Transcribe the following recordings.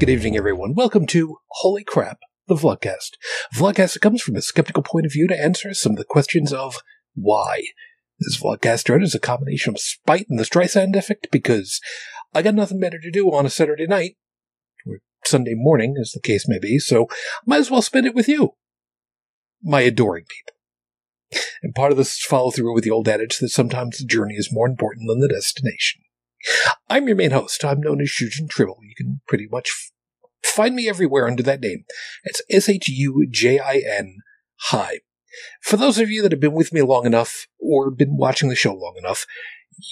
Good evening, everyone. Welcome to Holy Crap, the Vlogcast. Vlogcast comes from a skeptical point of view to answer some of the questions of why. This Vlogcast started as a combination of spite and the Streisand effect because I got nothing better to do on a Saturday night, or Sunday morning, as the case may be, so might as well spend it with you, my adoring people. And part of this is follow through with the old adage that sometimes the journey is more important than the destination. I'm your main host. I'm known as Shujin Tribble. You can pretty much find me everywhere under that name. It's S H U J I N. Hi. For those of you that have been with me long enough or been watching the show long enough,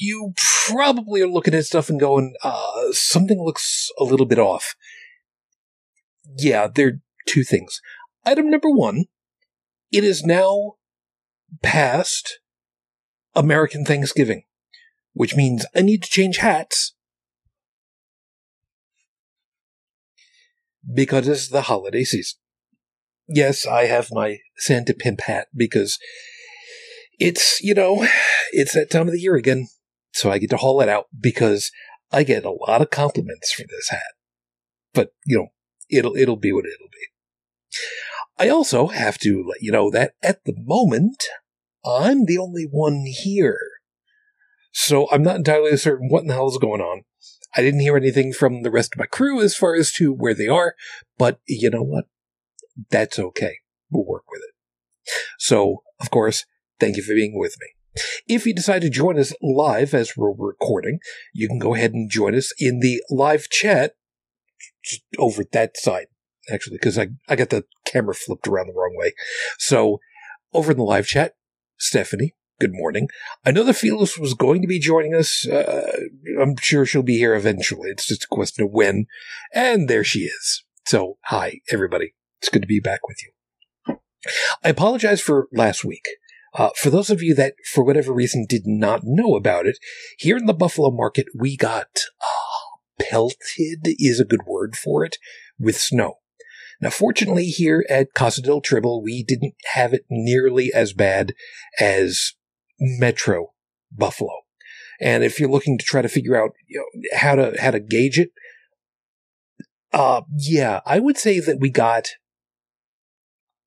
you probably are looking at stuff and going, uh, something looks a little bit off. Yeah, there are two things. Item number one, it is now past American Thanksgiving which means I need to change hats because it's the holiday season. Yes, I have my Santa Pimp hat because it's, you know, it's that time of the year again. So I get to haul it out because I get a lot of compliments for this hat. But, you know, it'll, it'll be what it'll be. I also have to let you know that at the moment, I'm the only one here. So I'm not entirely certain what in the hell is going on. I didn't hear anything from the rest of my crew as far as to where they are, but you know what? That's okay. We'll work with it. So, of course, thank you for being with me. If you decide to join us live as we're recording, you can go ahead and join us in the live chat over that side, actually, because I, I got the camera flipped around the wrong way. So, over in the live chat, Stephanie, good morning. I know that Phyllis was going to be joining us. Uh, I'm sure she'll be here eventually. It's just a question of when. And there she is. So, hi, everybody. It's good to be back with you. I apologize for last week. Uh, for those of you that, for whatever reason, did not know about it, here in the Buffalo market, we got uh, pelted, is a good word for it, with snow. Now, fortunately, here at Casa del Tribble, we didn't have it nearly as bad as Metro Buffalo. And if you're looking to try to figure out you know, how to how to gauge it, uh, yeah, I would say that we got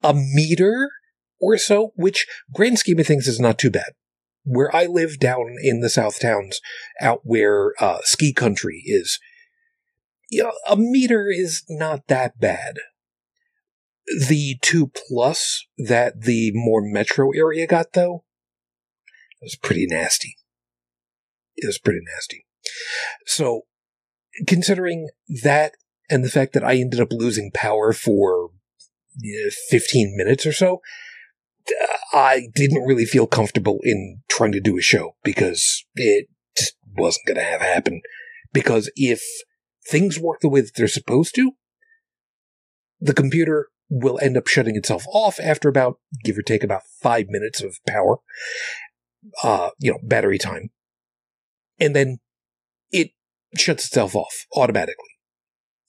a meter or so, which grand scheme of things is not too bad. Where I live down in the South Towns, out where uh, ski country is, you know, a meter is not that bad. The two plus that the more metro area got, though, was pretty nasty. It was pretty nasty. So, considering that and the fact that I ended up losing power for 15 minutes or so, uh, I didn't really feel comfortable in trying to do a show because it just wasn't going to have happen. Because if things work the way that they're supposed to, the computer will end up shutting itself off after about, give or take, about five minutes of power uh, you know, battery time. And then it shuts itself off automatically.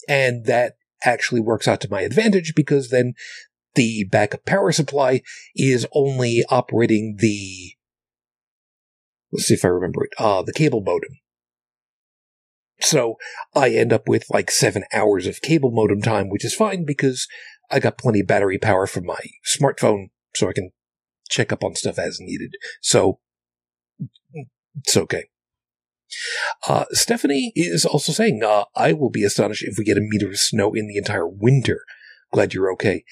And that actually works out to my advantage because then the backup power supply is only operating the, let's see if I remember it, uh, the cable modem. So I end up with like seven hours of cable modem time, which is fine because I got plenty of battery power from my smartphone so I can check up on stuff as needed. So it's okay. Uh, Stephanie is also saying, uh, I will be astonished if we get a meter of snow in the entire winter. Glad you're okay.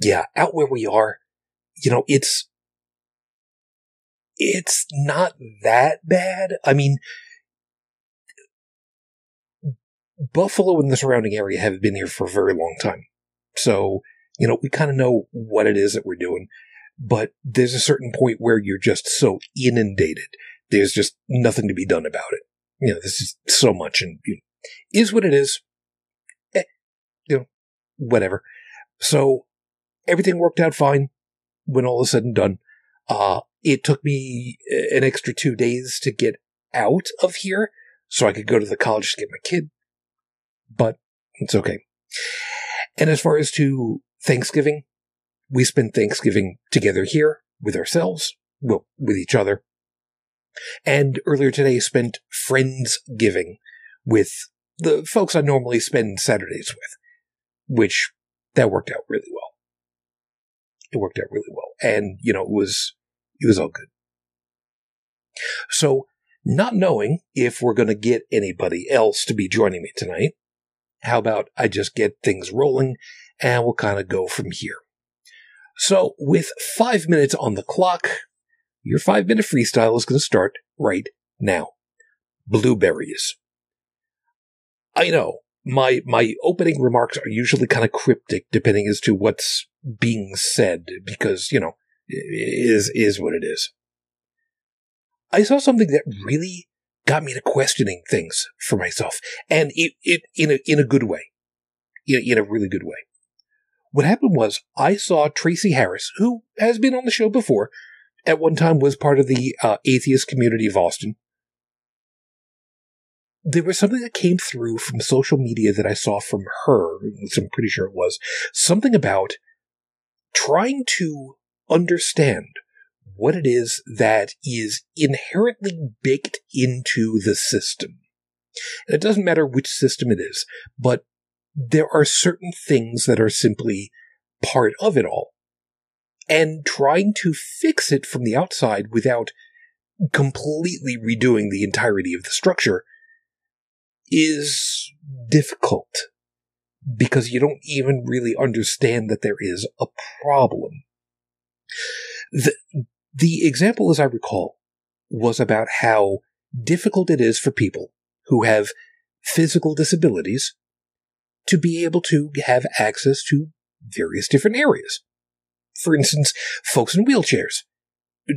Yeah, out where we are, you know, it's, it's not that bad. I mean, Buffalo and the surrounding area have been here for a very long time. So, you know, we kind of know what it is that we're doing, but there's a certain point where you're just so inundated there's just nothing to be done about it. You know, this is so much and you know, is what it is. Eh, you know, whatever. So everything worked out fine when all is said and done. Uh, it took me eh, an extra two days to get out of here so I could go to the college to get my kid, but it's okay. And as far as to Thanksgiving, we spent Thanksgiving together here with ourselves, well, with each other, and earlier today spent Friendsgiving with the folks I normally spend Saturdays with, which that worked out really well. It worked out really well. And, you know, it was, it was all good. So, not knowing if we're going to get anybody else to be joining me tonight, how about I just get things rolling and we'll kind of go from here. So, with five minutes on the clock, your five minute freestyle is going to start right now. Blueberries. I know my my opening remarks are usually kind of cryptic, depending as to what's being said, because you know is is what it is. I saw something that really got me to questioning things for myself, and it, it in a in a good way, in, in a really good way. What happened was I saw Tracie Harris, who has been on the show before, at one time was part of the uh, atheist community of Austin. There was something that came through from social media that I saw from her, which I'm pretty sure it was, something about trying to understand what it is that is inherently baked into the system. And it doesn't matter which system it is, but there are certain things that are simply part of it all. And trying to fix it from the outside without completely redoing the entirety of the structure is difficult because you don't even really understand that there is a problem. The, the example, as I recall, was about how difficult it is for people who have physical disabilities to be able to have access to various different areas. For instance, folks in wheelchairs.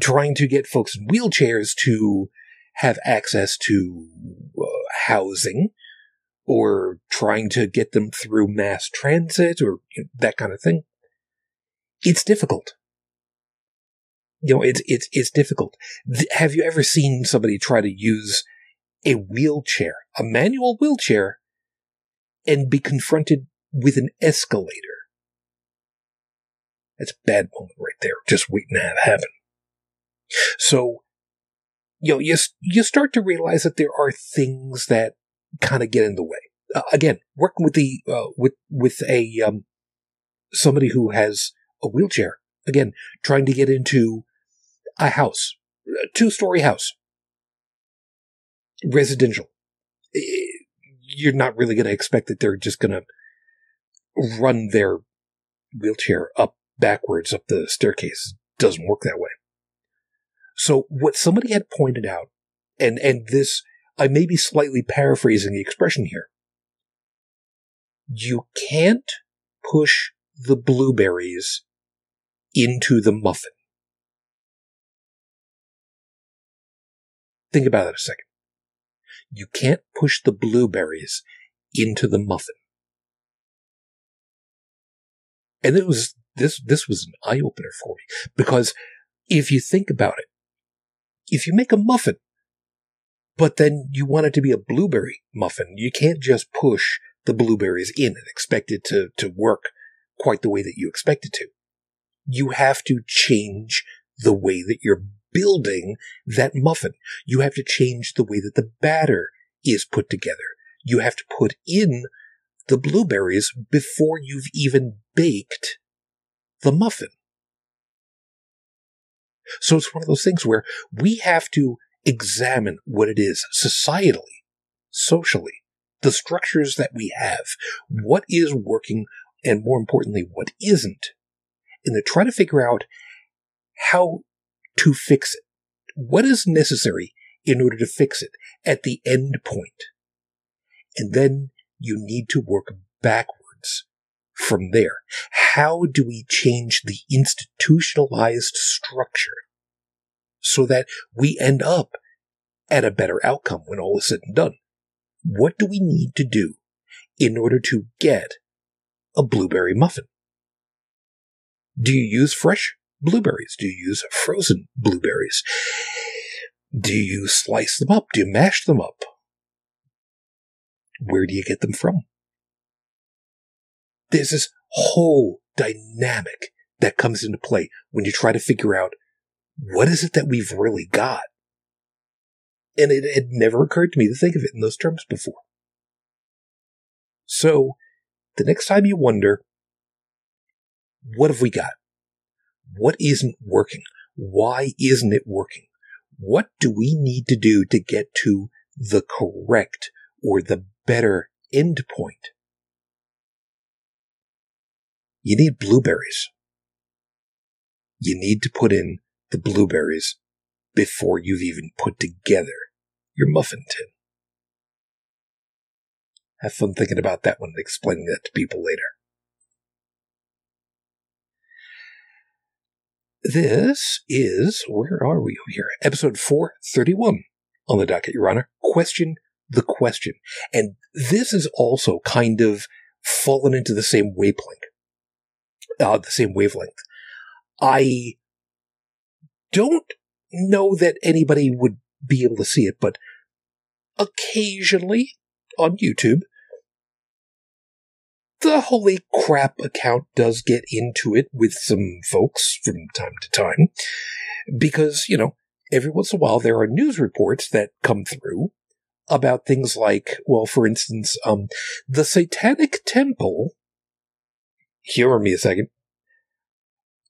Trying to get folks in wheelchairs to have access to uh, housing or trying to get them through mass transit or you know, that kind of thing. It's difficult. You know, it's, it's, it's difficult. Th- have you ever seen somebody try to use a wheelchair, a manual wheelchair, and be confronted with an escalator? That's a bad moment right there, just waiting to have happen. So, you know, you, you start to realize that there are things that kind of get in the way. Uh, again, working with the uh, with with a um, somebody who has a wheelchair. Again, trying to get into a house, a two story house, residential. You're not really going to expect that they're just going to run their wheelchair up backwards up the staircase. Doesn't work that way. So what somebody had pointed out, and and this I may be slightly paraphrasing the expression here. You can't push the blueberries into the muffin. Think about that a second. You can't push the blueberries into the muffin. And it was this this was an eye opener for me because if you think about it, if you make a muffin but then you want it to be a blueberry muffin. You can't just push the blueberries in and expect it to, to work quite the way that you expect it to. You have to change the way that you're building that muffin. You have to change the way that the batter is put together. You have to put in the blueberries before you've even baked the muffin. So it's one of those things where we have to examine what it is societally, socially, the structures that we have, what is working, and more importantly, what isn't, and to try to figure out how to fix it. What is necessary in order to fix it at the end point? And then you need to work backwards from there. How do we change the institutionalized structure so that we end up at a better outcome when all is said and done. What do we need to do in order to get a blueberry muffin? Do you use fresh blueberries? Do you use frozen blueberries? Do you slice them up? Do you mash them up? Where do you get them from? There's this whole dynamic that comes into play when you try to figure out what is it that we've really got? And it had never occurred to me to think of it in those terms before. So the next time you wonder, what have we got? What isn't working? Why isn't it working? What do we need to do to get to the correct or the better endpoint? You need blueberries. You need to put in the blueberries before you've even put together your muffin tin. Have fun thinking about that one and explaining that to people later. This is, where are we here? Episode 431 on the docket, Your Honor. Question the question. And this is also kind of fallen into the same wavelength. Uh, the same wavelength. I don't know that anybody would be able to see it, but occasionally on YouTube, the Holy Crap account does get into it with some folks from time to time because, you know, every once in a while there are news reports that come through about things like, well, for instance, um, the Satanic Temple, humor me a second,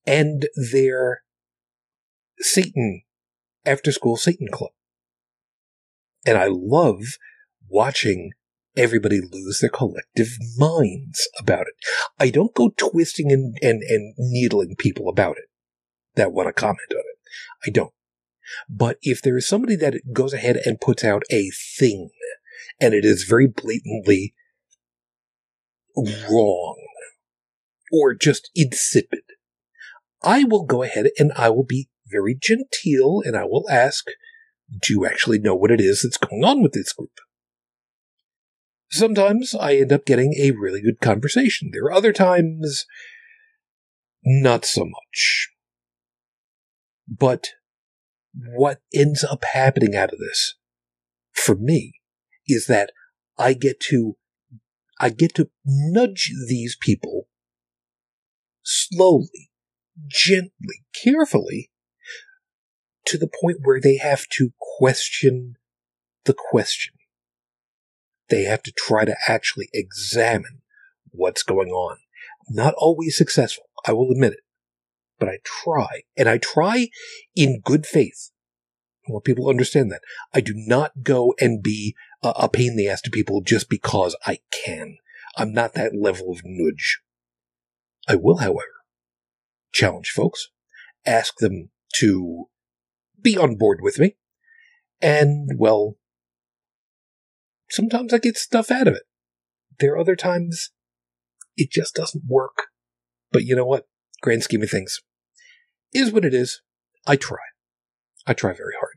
and their Satan after school Satan club. And I love watching everybody lose their collective minds about it. I don't go twisting and, and, and needling people about it that want to comment on it. I don't. But if there is somebody that goes ahead and puts out a thing and it is very blatantly wrong or just insipid, I will go ahead and I will be very genteel and I will ask, do you actually know what it is that's going on with this group? Sometimes I end up getting a really good conversation. There are other times, not so much. But what ends up happening out of this, for me, is that I get to, I get to nudge these people slowly, gently, carefully to the point where they have to question the question. They have to try to actually examine what's going on. Not always successful, I will admit it, but I try, and I try in good faith. I want people to understand that. I do not go and be a, a pain in the ass to people just because I can. I'm not that level of nudge. I will, however, challenge folks, ask them to be on board with me. And, well, sometimes I get stuff out of it. There are other times it just doesn't work. But you know what? Grand scheme of things is what it is. I try. I try very hard.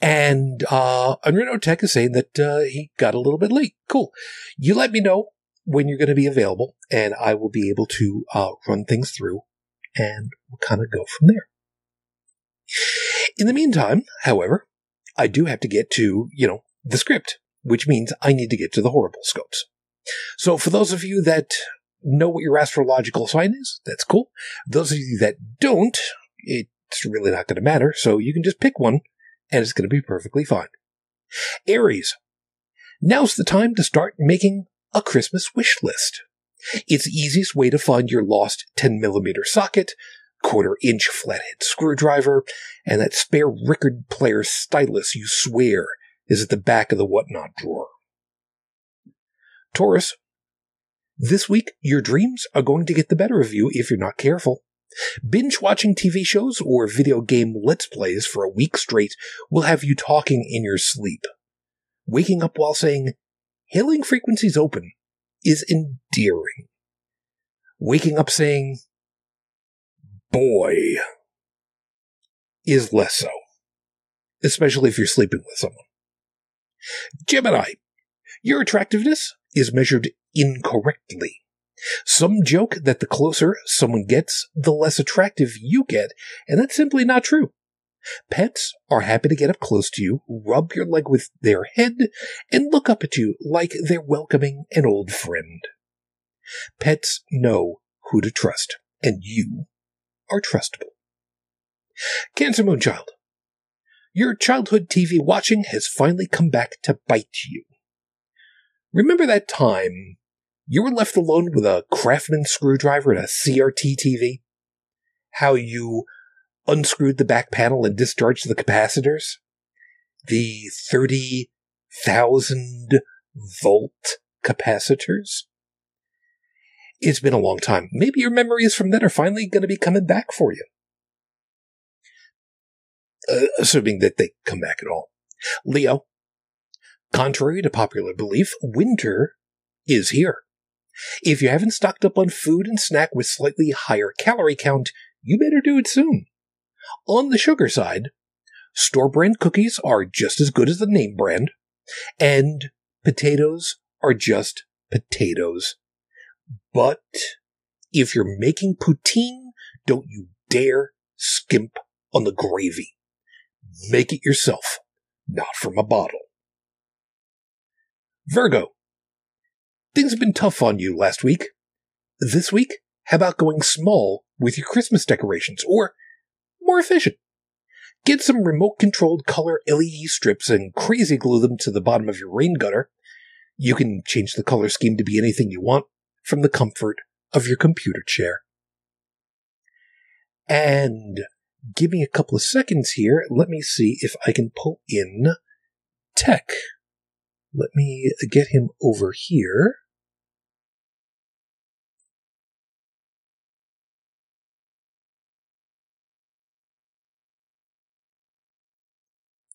And uh, Unreal Tech is saying that uh, he got a little bit late. Cool. You let me know when you're going to be available, and I will be able to uh, run things through, and we'll kind of go from there. In the meantime, however, I do have to get to, you know, the script, which means I need to get to the horrible scopes. So for those of you that know what your astrological sign is, that's cool. Those of you that don't, it's really not going to matter. So you can just pick one and it's going to be perfectly fine. Aries. Now's the time to start making a Christmas wish list. It's the easiest way to find your lost 10 millimeter socket, quarter inch flathead screwdriver, and that spare record player stylus you swear is at the back of the whatnot drawer. Taurus, this week your dreams are going to get the better of you if you're not careful. Binge watching TV shows or video game let's plays for a week straight will have you talking in your sleep. Waking up while saying, hailing frequencies open is endearing. Waking up saying, boy, is less so. Especially if you're sleeping with someone. Gemini, your attractiveness is measured incorrectly. Some joke that the closer someone gets, the less attractive you get, and that's simply not true. Pets are happy to get up close to you, rub your leg with their head, and look up at you like they're welcoming an old friend. Pets know who to trust, and you are trustable. Cancer Moonchild. Your childhood TV watching has finally come back to bite you. Remember that time you were left alone with a Craftsman screwdriver and a CRT TV? How you unscrewed the back panel and discharged the capacitors? The 30,000 volt capacitors? It's been a long time. Maybe your memories from then are finally going to be coming back for you. Uh, assuming that they come back at all. Leo, contrary to popular belief, winter is here. If you haven't stocked up on food and snack with slightly higher calorie count, you better do it soon. On the sugar side, store brand cookies are just as good as the name brand, and potatoes are just potatoes. But if you're making poutine, don't you dare skimp on the gravy. Make it yourself, not from a bottle. Virgo. Things have been tough on you last week. This week, how about going small with your Christmas decorations or more efficient? Get some remote controlled color LED strips and crazy glue them to the bottom of your rain gutter. You can change the color scheme to be anything you want from the comfort of your computer chair. And give me a couple of seconds here. Let me see if I can pull in tech. Let me get him over here.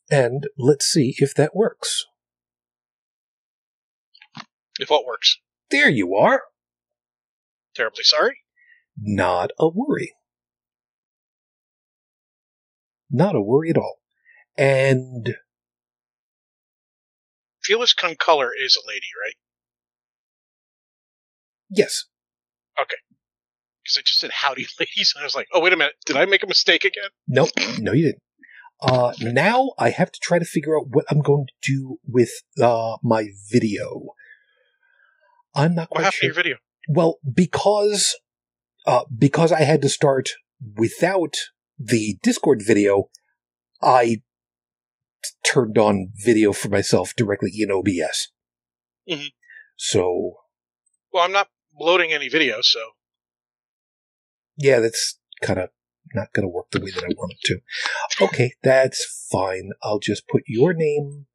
And let's see if that works. If what works. There you are. Terribly sorry. Not a worry. Not a worry at all. And Fearless Concolor is a lady, right? yes, Okay. Because I just said howdy, ladies, and I was like, oh wait a minute, did I make a mistake again? Nope, no, you didn't. Uh, now I have to try to figure out what I'm going to do with uh, my video. I'm not What quite happened to sure. your video? Well, because uh, because I had to start without the Discord video, I t- turned on video for myself directly in OBS. Mhm. So Well, I'm not loading any video, so yeah, that's kind of not going to work the way that I want it to. Okay, that's fine. I'll just put your name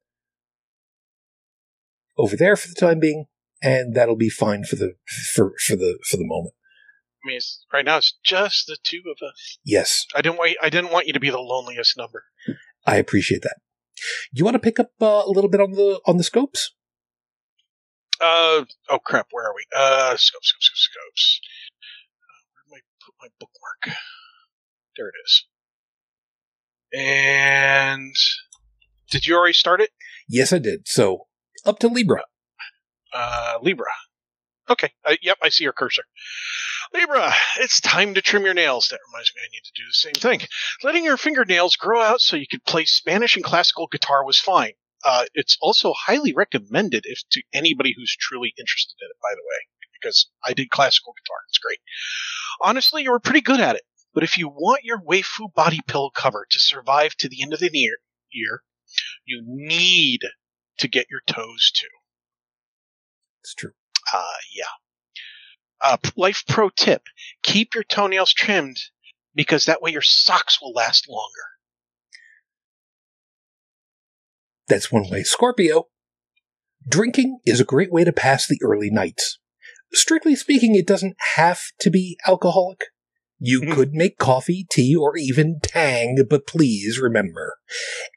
over there for the time being, and that'll be fine for the for for the for the moment. I mean, it's, right now it's just the two of us. Yes, I didn't want I didn't want you to be the loneliest number. I appreciate that. You want to pick up uh, a little bit on the on the scopes? Uh oh, crap. Where are we? Uh, scopes, scopes, scopes, scopes. Uh, where did I put my bookmark? There it is. And did you already start it? Yes, I did. So up to Libra. Uh, Libra. Okay. Uh, yep, I see your cursor. Libra, it's time to trim your nails. That reminds me, I need to do the same thing. Letting your fingernails grow out so you could play Spanish and classical guitar was fine. Uh, it's also highly recommended if to anybody who's truly interested in it, by the way, because I did classical guitar. It's great. Honestly, you were pretty good at it. But if you want your waifu body pillow cover to survive to the end of the year, year you need to get your toes too. It's true. Uh, yeah. Uh, life pro tip: keep your toenails trimmed because that way your socks will last longer. That's one way. Scorpio. Drinking is a great way to pass the early nights. Strictly speaking, it doesn't have to be alcoholic. You Mhm. could make coffee, tea, or even tang, but please remember,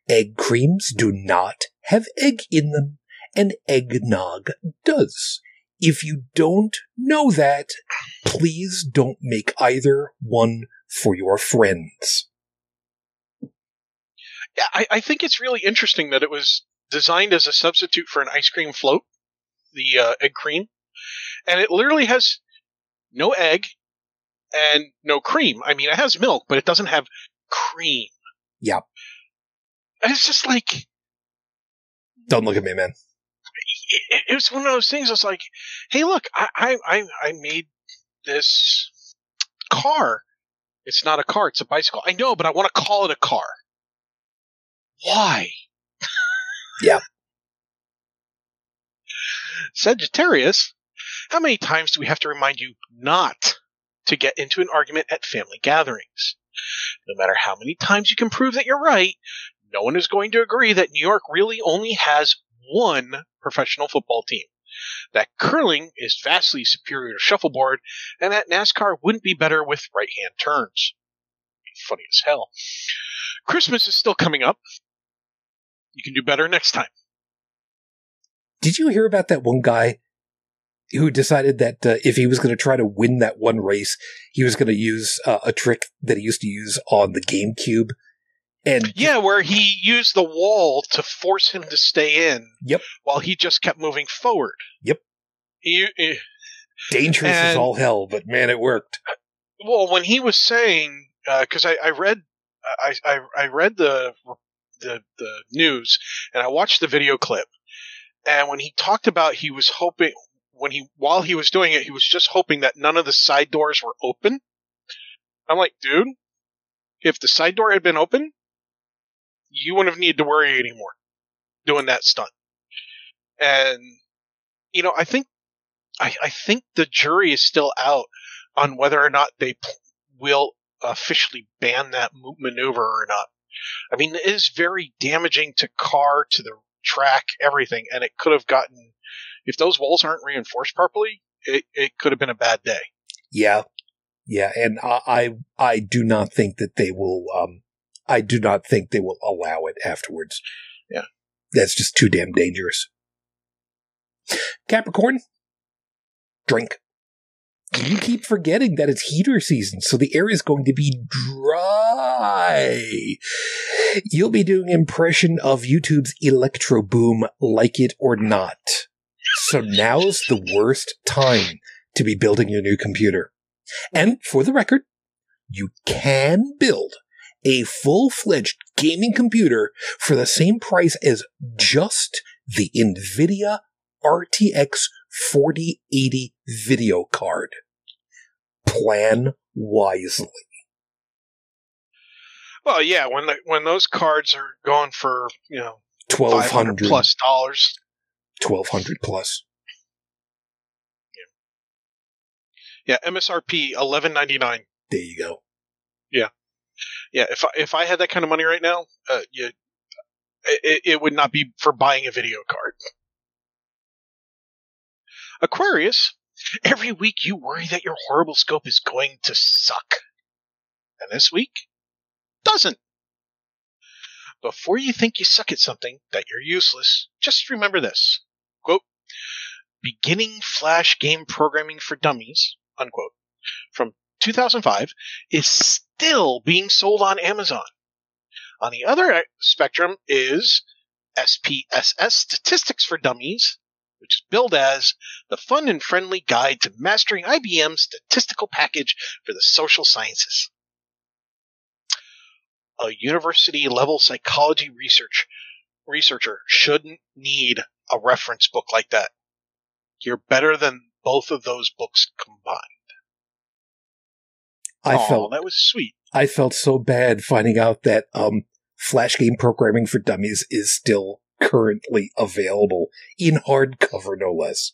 egg creams do not have egg in them, and eggnog does. If you don't know that, please don't make either one for your friends. Yeah, I, I think it's really interesting that it was designed as a substitute for an ice cream float, the uh, egg cream, and it literally has no egg and no cream. I mean, it has milk, but it doesn't have cream. Yeah. And it's just like Don't look at me, man. it, it was one of those things. It's like, hey, look, I, I, I, I made this car. It's not a car; it's a bicycle. I know, but I want to call it a car. Why? Yeah. Sagittarius, how many times do we have to remind you not to get into an argument at family gatherings? No matter how many times you can prove that you're right, no one is going to agree that New York really only has one professional football team. That curling is vastly superior to shuffleboard, and that NASCAR wouldn't be better with right hand turns. Funny as hell. Christmas is still coming up. You can do better next time. Did you hear about that one guy who decided that uh, if he was going to try to win that one race, he was going to use uh, a trick that he used to use on the GameCube? And Yeah, where he used the wall to force him to stay in. Yep. While he just kept moving forward. Yep. He, he- dangerous as all hell, but man, it worked. well, when he was saying, because I, I read, I, I, I read the, the the news and I watched the video clip, and when he talked about he was hoping when he while he was doing it, he was just hoping that none of the side doors were open. I'm like, dude, if the side door had been open, you wouldn't have needed to worry anymore doing that stunt. And you know, I think I, I think the jury is still out on whether or not they will officially ban that maneuver or not. I mean, it is very damaging to car, to the track, everything, and it could have gotten if those walls aren't reinforced properly, it, it could have been a bad day. Yeah, yeah, and I, I, I do not think that they will. Um, I do not think they will allow it afterwards. Yeah. that's just too damn dangerous. Capricorn, drink. You keep forgetting that it's heater season, so the air is going to be dry. You'll be doing impression of YouTube's ElectroBOOM, like it or not. So now's the worst time to be building your new computer. And for the record, you can build a full fledged gaming computer for the same price as just the NVIDIA RTX 4080 video card. Plan wisely. Well, yeah, when the, when those cards are going for you know 1200 plus dollars, 1200 plus. yeah, MSRP eleven ninety nine. There you go. Yeah, Yeah, if I, if I had that kind of money right now, uh, you, it, it would not be for buying a video card. Aquarius, every week you worry that your horrible scope is going to suck. And this week, doesn't. Before you think you suck at something, that you're useless, just remember this. Quote, beginning Flash game programming for dummies, unquote, from 2005 is still being sold on Amazon. On the other spectrum is SPSS Statistics for Dummies, which is billed as the fun and friendly guide to mastering IBM's statistical package for the social sciences. A university level psychology research researcher shouldn't need a reference book like that. You're better than both of those books combined. I Aw, felt that was sweet. I felt so bad finding out that um, Flash game programming for dummies is still currently available in hardcover, no less.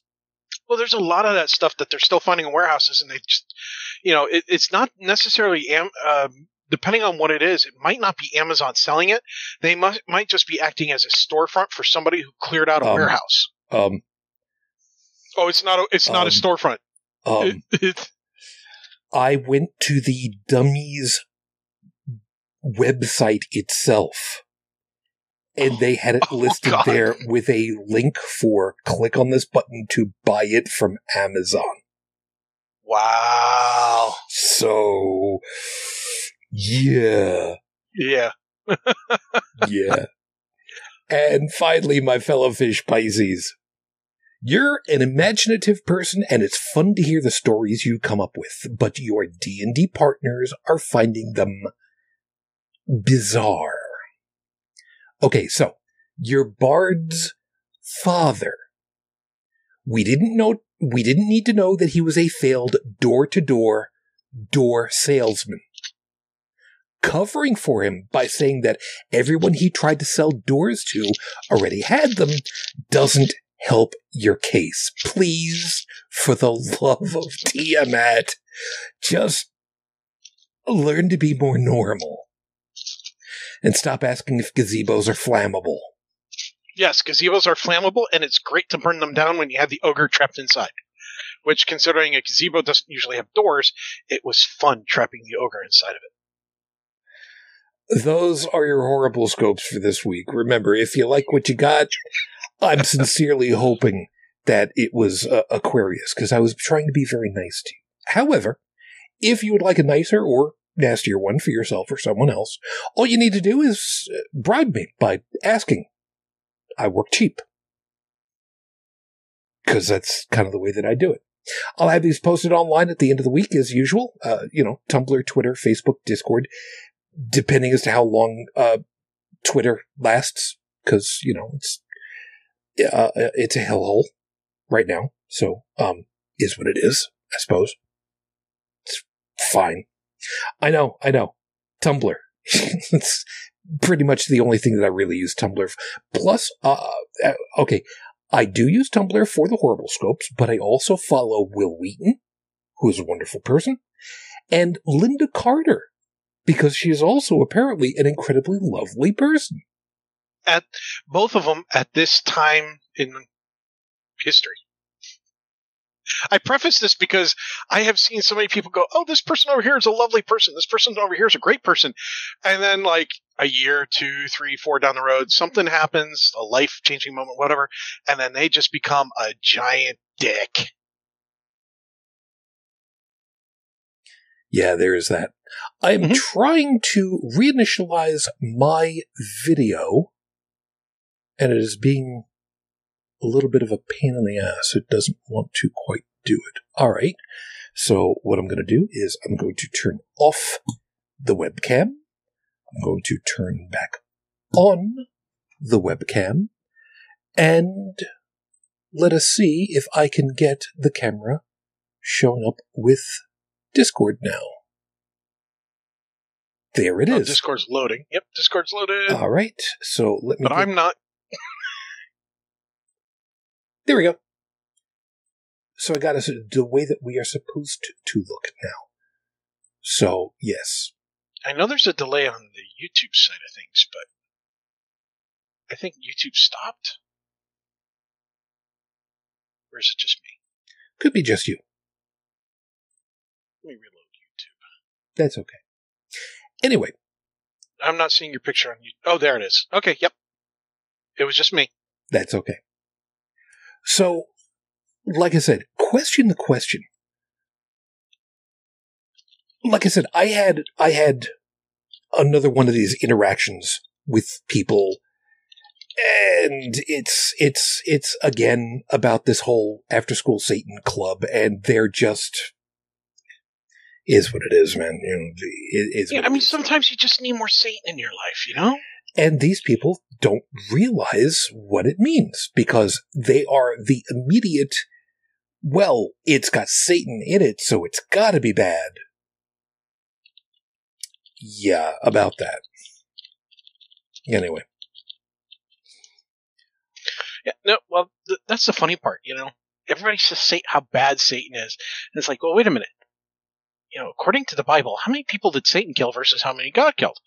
Well, there's a lot of that stuff that they're still finding in warehouses, and they just, you know, it, it's not necessarily, am, um, depending on what it is, it might not be Amazon selling it. They must, might just be acting as a storefront for somebody who cleared out a Um, warehouse. Um, Oh, it's not a, it's not a um, storefront. um, It- I went to the dummies website itself, and they had it Oh, listed God. there with a link for click on this button to buy it from Amazon. wow. So, yeah. Yeah. yeah. And finally, my fellow fish Pisces. You're an imaginative person and it's fun to hear the stories you come up with, but your D&D partners are finding them bizarre. Okay, so your bard's father. We didn't know we didn't need to know that he was a failed door-to-door door salesman covering for him by saying that everyone he tried to sell doors to already had them doesn't help your case. Please, for the love of Tiamat, just learn to be more normal. And stop asking if gazebos are flammable. Yes, gazebos are flammable, and it's great to burn them down when you have the ogre trapped inside. Which, considering a gazebo doesn't usually have doors, it was fun trapping the ogre inside of it. Those are your horrible scopes for this week. Remember, if you like what you got, I'm sincerely hoping that it was uh, Aquarius because I was trying to be very nice to you. However, if you would like a nicer or nastier one for yourself or someone else, all you need to do is uh, bribe me by asking. I work cheap because that's kind of the way that I do it. I'll have these posted online at the end of the week as usual. Uh, you know, Tumblr, Twitter, Facebook, Discord, depending as to how long uh, Twitter lasts, because you know it's uh, it's a hellhole right now. So, um, is what it is, I suppose. It's fine. I know, I know. Tumblr. it's pretty much the only thing that I really use Tumblr. For. Plus, uh, uh, okay, I do use Tumblr for the horrible scopes, but I also follow Wil Wheaton, who is a wonderful person, and Lynda Carter, because she is also apparently an incredibly lovely person. At both of them at this time in history. I preface this because I have seen so many people go, "Oh, this person over here is a lovely person. This person over here is a great person," and then like a year, two, three, four down the road, something happens, a life changing moment, whatever, and then they just become a giant dick. Yeah, there is that. I am Mhm. trying to reinitialize my video, and it is being a little bit of a pain in the ass. It doesn't want to quite do it. All right. So what I'm going to do is I'm going to turn off the webcam. I'm going to turn back on the webcam and let us see if I can get the camera showing up with Discord now. There it Oh, is. Discord's loading. Yep, Discord's loaded. All right. So let me. but I'm not. There we go. So I got us the way that we are supposed to, to look now. So yes, I know there's a delay on the YouTube side of things, but I think YouTube stopped. Or is it just me? could be just you. Let me reload YouTube. That's okay. Anyway, I'm not seeing your picture on you. Oh, there it is. Okay, yep. It was just me. that's okay. So, like I said, question the question. Like I said, I had I had another one of these interactions with people and it's it's it's again about this whole after school satan club and they're just is what it is man you know it is Yeah, I mean, sometimes you just need more Satan in your life, you know? and these people don't realize what it means because they are the immediate well it's got satan in it so it's got to be bad yeah about that anyway Yeah, no, well, th- that's the funny part, you know? Everybody says Satan, how bad Satan is. And it's like, well, wait a minute. You know, according to the Bible, how many people did Satan kill versus how many God killed?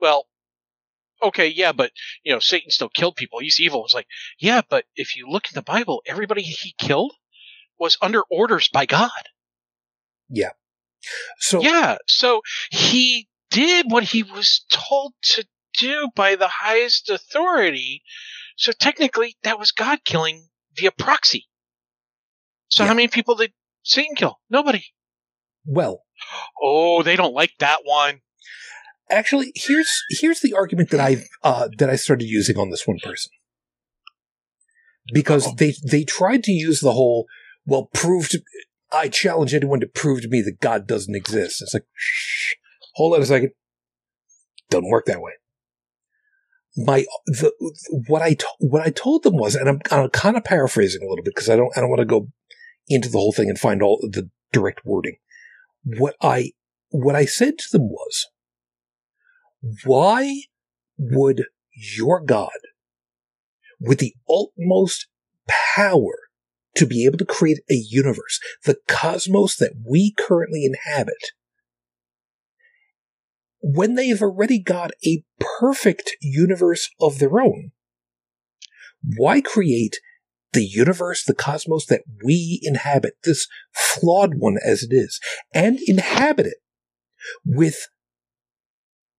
Well, okay, yeah, but, you know, Satan still killed people. He's evil. It's like, yeah, but if you look in the Bible, everybody he killed was under orders by God. Yeah. So Yeah, so he did what he was told to do by the highest authority. So technically, that was God killing via proxy. So Yeah. how many people did Satan kill? Nobody. Well. Oh, they don't like that one. actually here's here's the argument that i uh that i started using on this one person. Because Uh-oh. they they tried to use the whole well prove to i challenge anyone to prove to me that god doesn't exist. It's like shh, hold on a second. Doesn't work that way. My the what i to, what i told them was and i'm, I'm kind of paraphrasing a little bit because i don't i don't want to go into the whole thing and find all the direct wording what i what i said to them was why would your God, with the utmost power to be able to create a universe, the cosmos that we currently inhabit, when they've already got a perfect universe of their own, why create the universe, the cosmos that we inhabit, this flawed one as it is, and inhabit it with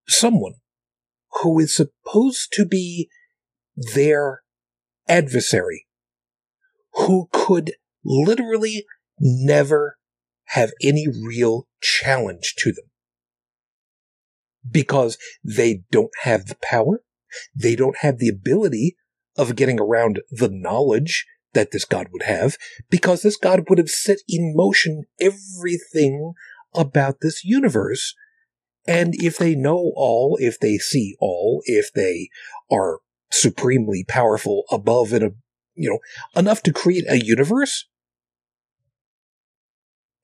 someone who is supposed to be their adversary, who could literally never have any real challenge to them. Because they don't have the power, they don't have the ability of getting around the knowledge that this God would have, because this God would have set in motion everything about this universe. And if they know all, if they see all, if they are supremely powerful above and, you know, enough to create a universe,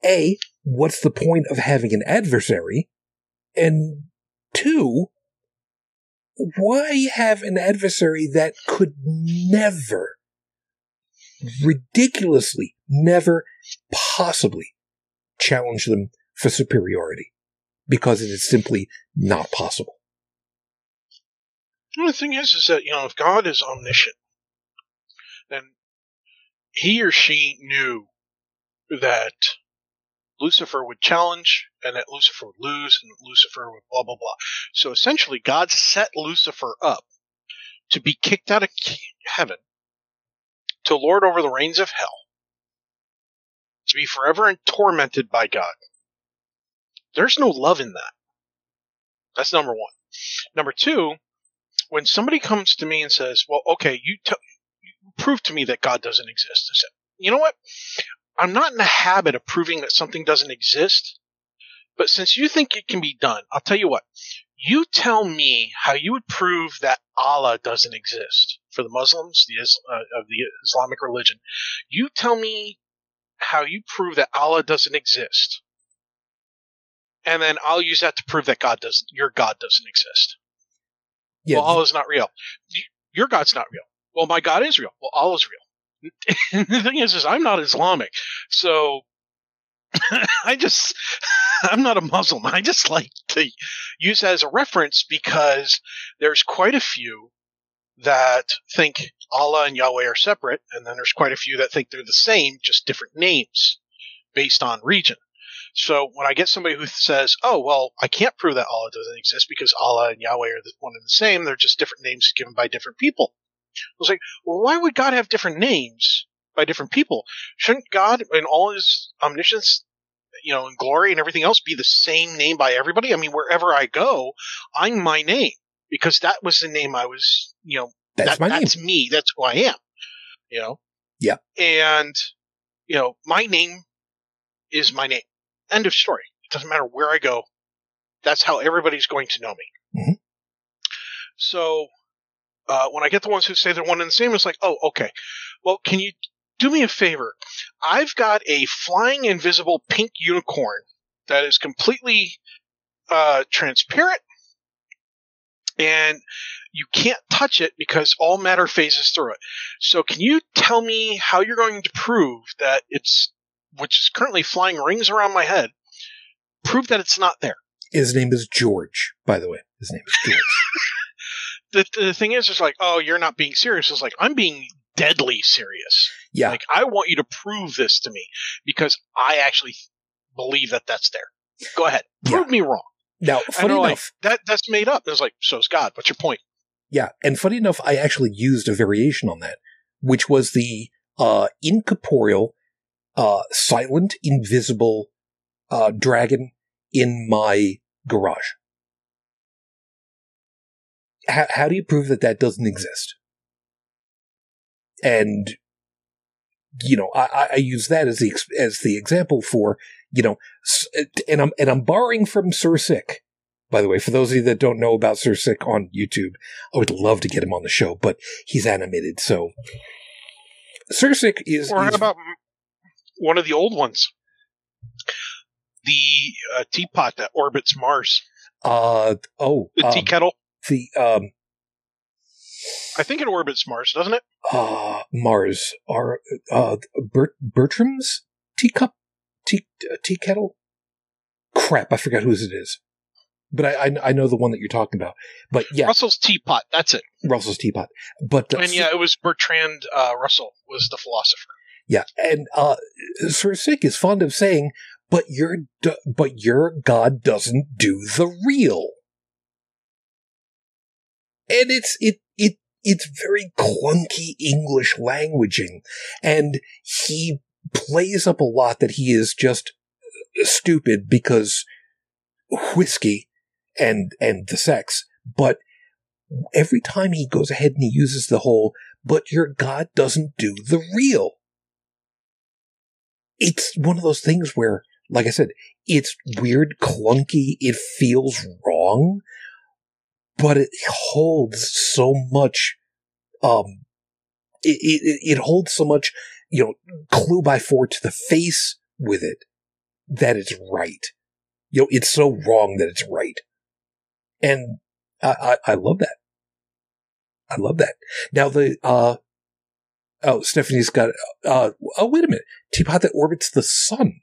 A, what's the point of having an adversary? And two, why have an adversary that could never, ridiculously, never possibly challenge them for superiority? Because it is simply not possible. the thing is, is that, you know, if God is omniscient, then he or she knew that Lucifer would challenge and that Lucifer would lose and Lucifer would blah, blah, blah. So essentially, God set Lucifer up to be kicked out of heaven, to lord over the reigns of hell, to be forever tormented by God. There's no love in that. That's number one. Number two, when somebody comes to me and says, well, okay, you, t- you prove to me that God doesn't exist. I said, you know what? I'm not in the habit of proving that something doesn't exist, but since you think it can be done, I'll tell you what. You tell me how you would prove that Allah doesn't exist for the Muslims, the uh, of the Islamic religion. You tell me how you prove that Allah doesn't exist, and then I'll use that to prove that God doesn't, your God doesn't exist. Yeah. Well, Allah's not real. Your God's not real. Well, my God is real. Well, Allah's real the thing is, is I'm not Islamic, so I just I'm not a Muslim. I just like to use that as a reference because there's quite a few that think Allah and Yahweh are separate, and then there's quite a few that think they're the same, just different names based on region. So when I get somebody who says, "Oh, well, I can't prove that Allah doesn't exist because Allah and Yahweh are the one and the same; they're just different names given by different people," I was like, well, why would God have different names by different people? Shouldn't God, in all his omniscience, you know, and glory and everything else, be the same name by everybody? I mean, wherever I go, I'm my name because that was the name I was, you know, that's that, my that's me. That's who I am. You know. Yeah. And you know, my name is my name. End of story. It doesn't matter where I go. That's how everybody's going to know me. Mm-hmm. So uh, when I get the ones who say they're one and the same, it's like, oh, okay. Well, can you do me a favor? I've got a flying invisible pink unicorn that is completely uh, transparent, and you can't touch it because all matter phases through it. So, can you tell me how you're going to prove that it's, which is currently flying rings around my head, prove that it's not there? His name is George, by the way. His name is George. the, the thing is, it's like, oh, you're not being serious. It's like, I'm being deadly serious. Yeah. Like, I want you to prove this to me because I actually believe that that's there. Go ahead. Prove Yeah. me wrong. Now, funny like, enough, that, that's made up. It's like, so's God. What's your point? yeah, and funny enough, I actually used a variation on that, which was the uh, incorporeal, uh, silent, invisible uh, dragon in my garage. How, how do you prove that that doesn't exist? And you know, I, I- use that as the as the example for you know, and I'm and I'm borrowing from Sir Sick. By the way, for those of you that don't know about Sir Sick on YouTube, I would love to get him on the show, but he's animated, so Sir Sick is, Or how about one of the old ones? The uh, teapot that orbits Mars. uh oh The um, tea kettle. the um I think it orbits Mars, doesn't it? Uh, Mars. Are uh, Bert, Bertram's teacup? Tea, uh, tea kettle? Crap, I forgot whose it is. But I, I, I know the one that you're talking about. But yeah, Russell's teapot. That's it. Russell's teapot. But uh, And yeah, it was Bertrand uh, Russell was the philosopher. Yeah, and uh, Sir Sick is fond of saying, "But your d- but your God doesn't do the real," and it's it it it's very clunky English languaging, and he plays up a lot that he is just stupid because whiskey and and the sex, but every time he goes ahead and he uses the whole but your god doesn't do the real. It's one of those things where, like I said, it's weird, clunky, it feels wrong, but it holds so much, um, it, it, it holds so much, you know, clue by four to the face with it that it's right. You know, it's so wrong that it's right. And I, I, I love that. I love that. Now the, uh, Oh, Stephanie's got. Uh, oh, wait a minute. Teapot that orbits the sun.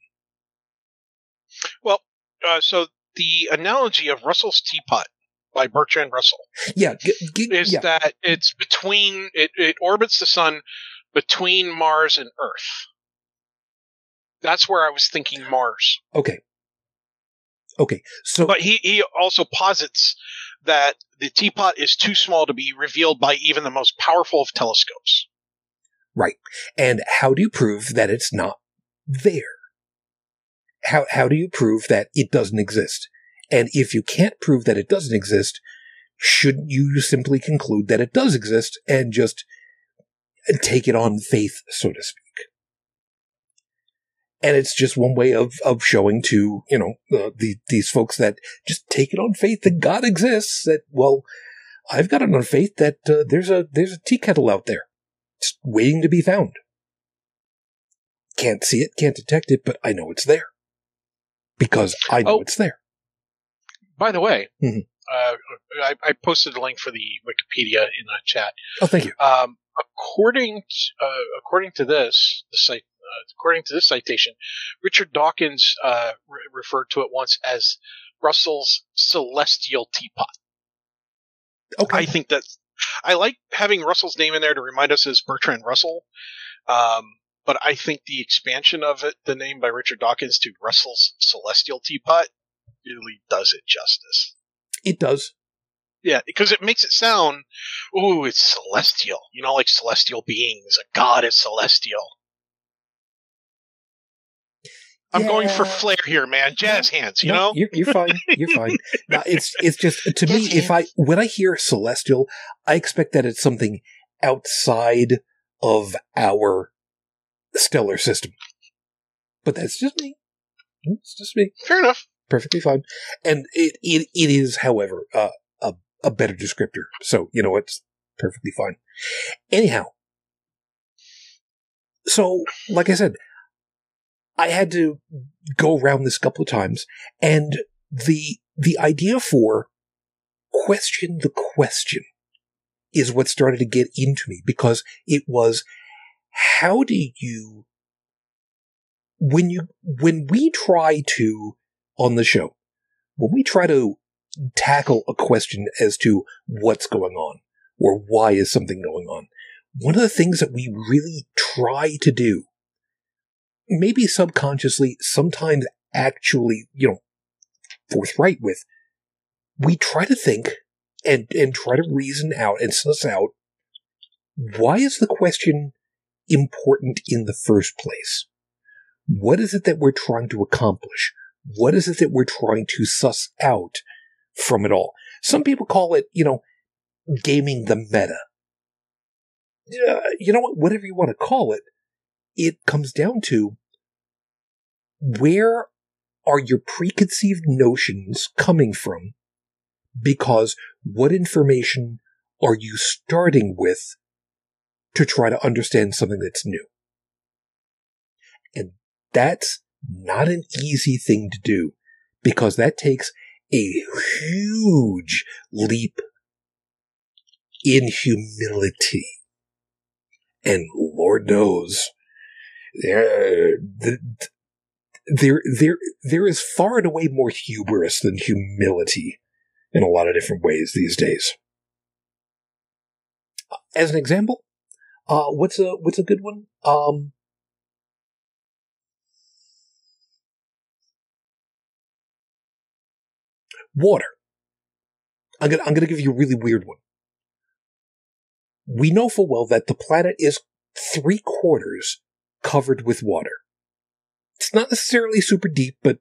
Well, uh, so the analogy of Russell's teapot by Bertrand Russell Yeah, g- g- is yeah. that it's between it, it orbits the sun between Mars and Earth. That's where I was thinking Mars. Okay. Okay. So But he, he also posits that the teapot is too small to be revealed by even the most powerful of telescopes. right. And how do you prove that it's not there? How how do you prove that it doesn't exist? And if you can't prove that it doesn't exist, shouldn't you simply conclude that it does exist and just take it on faith, so to speak? And it's just one way of, of showing to, you know, uh, the, these folks that just take it on faith that God exists, that, well, I've got it on faith that uh, there's a, there's a tea kettle out there just waiting to be found. Can't see it, can't detect it, but I know it's there. Because I know Oh. it's there. By the way, Mhm. uh, I, I posted a link for the Wikipedia in the chat. Oh, thank you. Um, according to, uh, according to this, the site, uh, according to this citation, Richard Dawkins uh, re- referred to it once as Russell's celestial teapot. Okay. I think that I like having Russell's name in there to remind us as Bertrand Russell. Um, but I think the expansion of it, the name by Richard Dawkins to Russell's celestial teapot, really does it justice. it does. Yeah, because it makes it sound, ooh, it's celestial. You know, like celestial beings. A god is celestial. I'm going for flair here, man. Jazz hands, you No, know? you're, you're fine. You're fine. No, it's it's just to me. Yes, If I when I hear celestial, I expect that it's something outside of our stellar system. But that's just me. It's just me. Fair enough. Perfectly fine. And it it, it is, however, uh, a a better descriptor. So you know it's perfectly fine. Anyhow, so like I said, I had to go around this couple of times, and the the idea for question the question is what started to get into me because it was how do you when you when we try to on the show when we try to tackle a question as to what's going on or why is something going on one of the things that we really try to do maybe subconsciously, sometimes actually, you know, forthright with, we try to think and, and try to reason out and suss out why is the question important in the first place? What is it that we're trying to accomplish? What is it that we're trying to suss out from it all? Some people call it, you know, gaming the meta. Uh, you know what? Whatever you want to call it, it comes down to where are your preconceived notions coming from? Because what information are you starting with to try to understand something that's new? And that's not an easy thing to do because that takes a huge leap in humility. And Lord knows, there, there, there, there is far and away more hubris than humility in a lot of different ways these days. As an example, uh, what's a what's a good one? Um, water. I'm gonna I'm gonna give you a really weird one. We know full well that the planet is three quarters covered with water. It's not necessarily super deep, but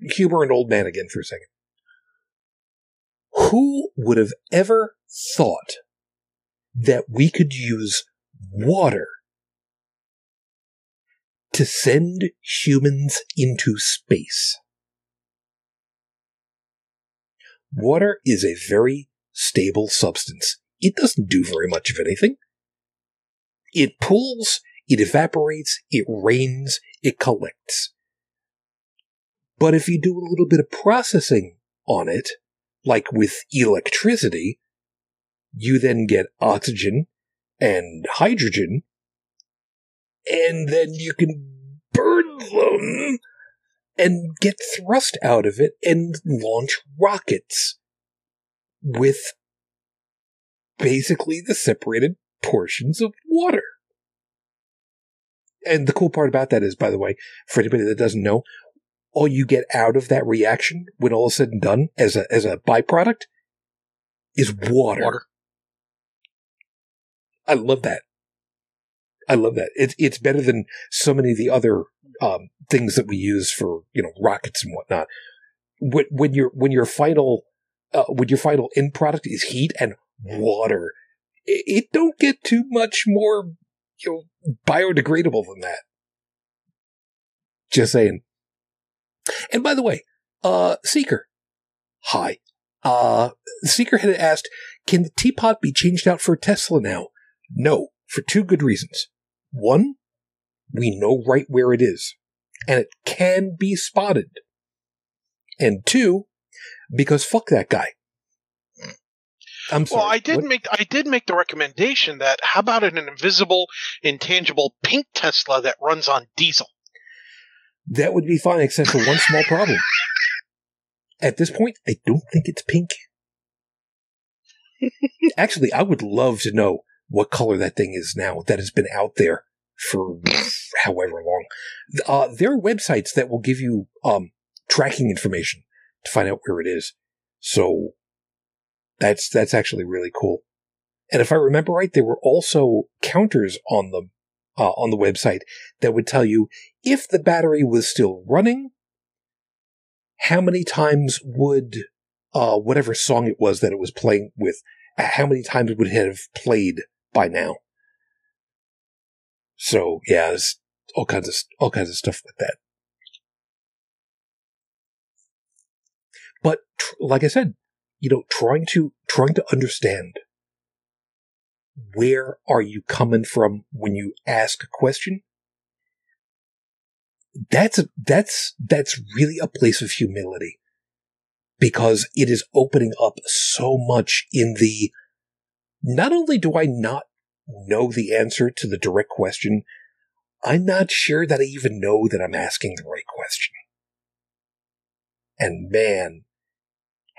humor an old man again for a second. Who would have ever thought that we could use water to send humans into space? Water is a very stable substance. It doesn't do very much of anything. It pools, it evaporates, it rains, it collects. But if you do a little bit of processing on it, like with electricity, you then get oxygen and hydrogen, and then you can burn them and get thrust out of it and launch rockets with basically the separated portions of water. And the cool part about that is, by the way, for anybody that doesn't know, all you get out of that reaction when all is said and done as a as a byproduct is water. Water. I love that. I love that. It's it's better than so many of the other um, things that we use for you know rockets and whatnot. When, when your when your final uh, when your final end product is heat and water, it, it don't get too much more you know biodegradable than that. Just saying. And by the way, uh, Seeker, hi. Uh, Seeker had asked, can the teapot be changed out for a Tesla now? No, for two good reasons. One, we know right where it is, and it can be spotted. And two, because fuck that guy. I'm sorry. Well, I did what? make I did make the recommendation that how about an invisible, intangible pink Tesla that runs on diesel? That would be fine, except for one small problem. At this point, I don't think it's pink. Actually, I would love to know what color that thing is now that has been out there for however long. Uh, there are websites that will give you um, tracking information to find out where it is. So that's that's actually really cool. And if I remember right, there were also counters on the uh, on the website that would tell you if the battery was still running, how many times would uh, whatever song it was that it was playing with, how many times it would have played by now? So yeah, there's all kinds of all kinds of stuff like that. But tr- like I said, you know, trying to trying to understand where are you coming from when you ask a question that's that's that's really a place of humility because it is opening up so much in the not only do I not know the answer to the direct question, I'm not sure that I even know that I'm asking the right question. And man,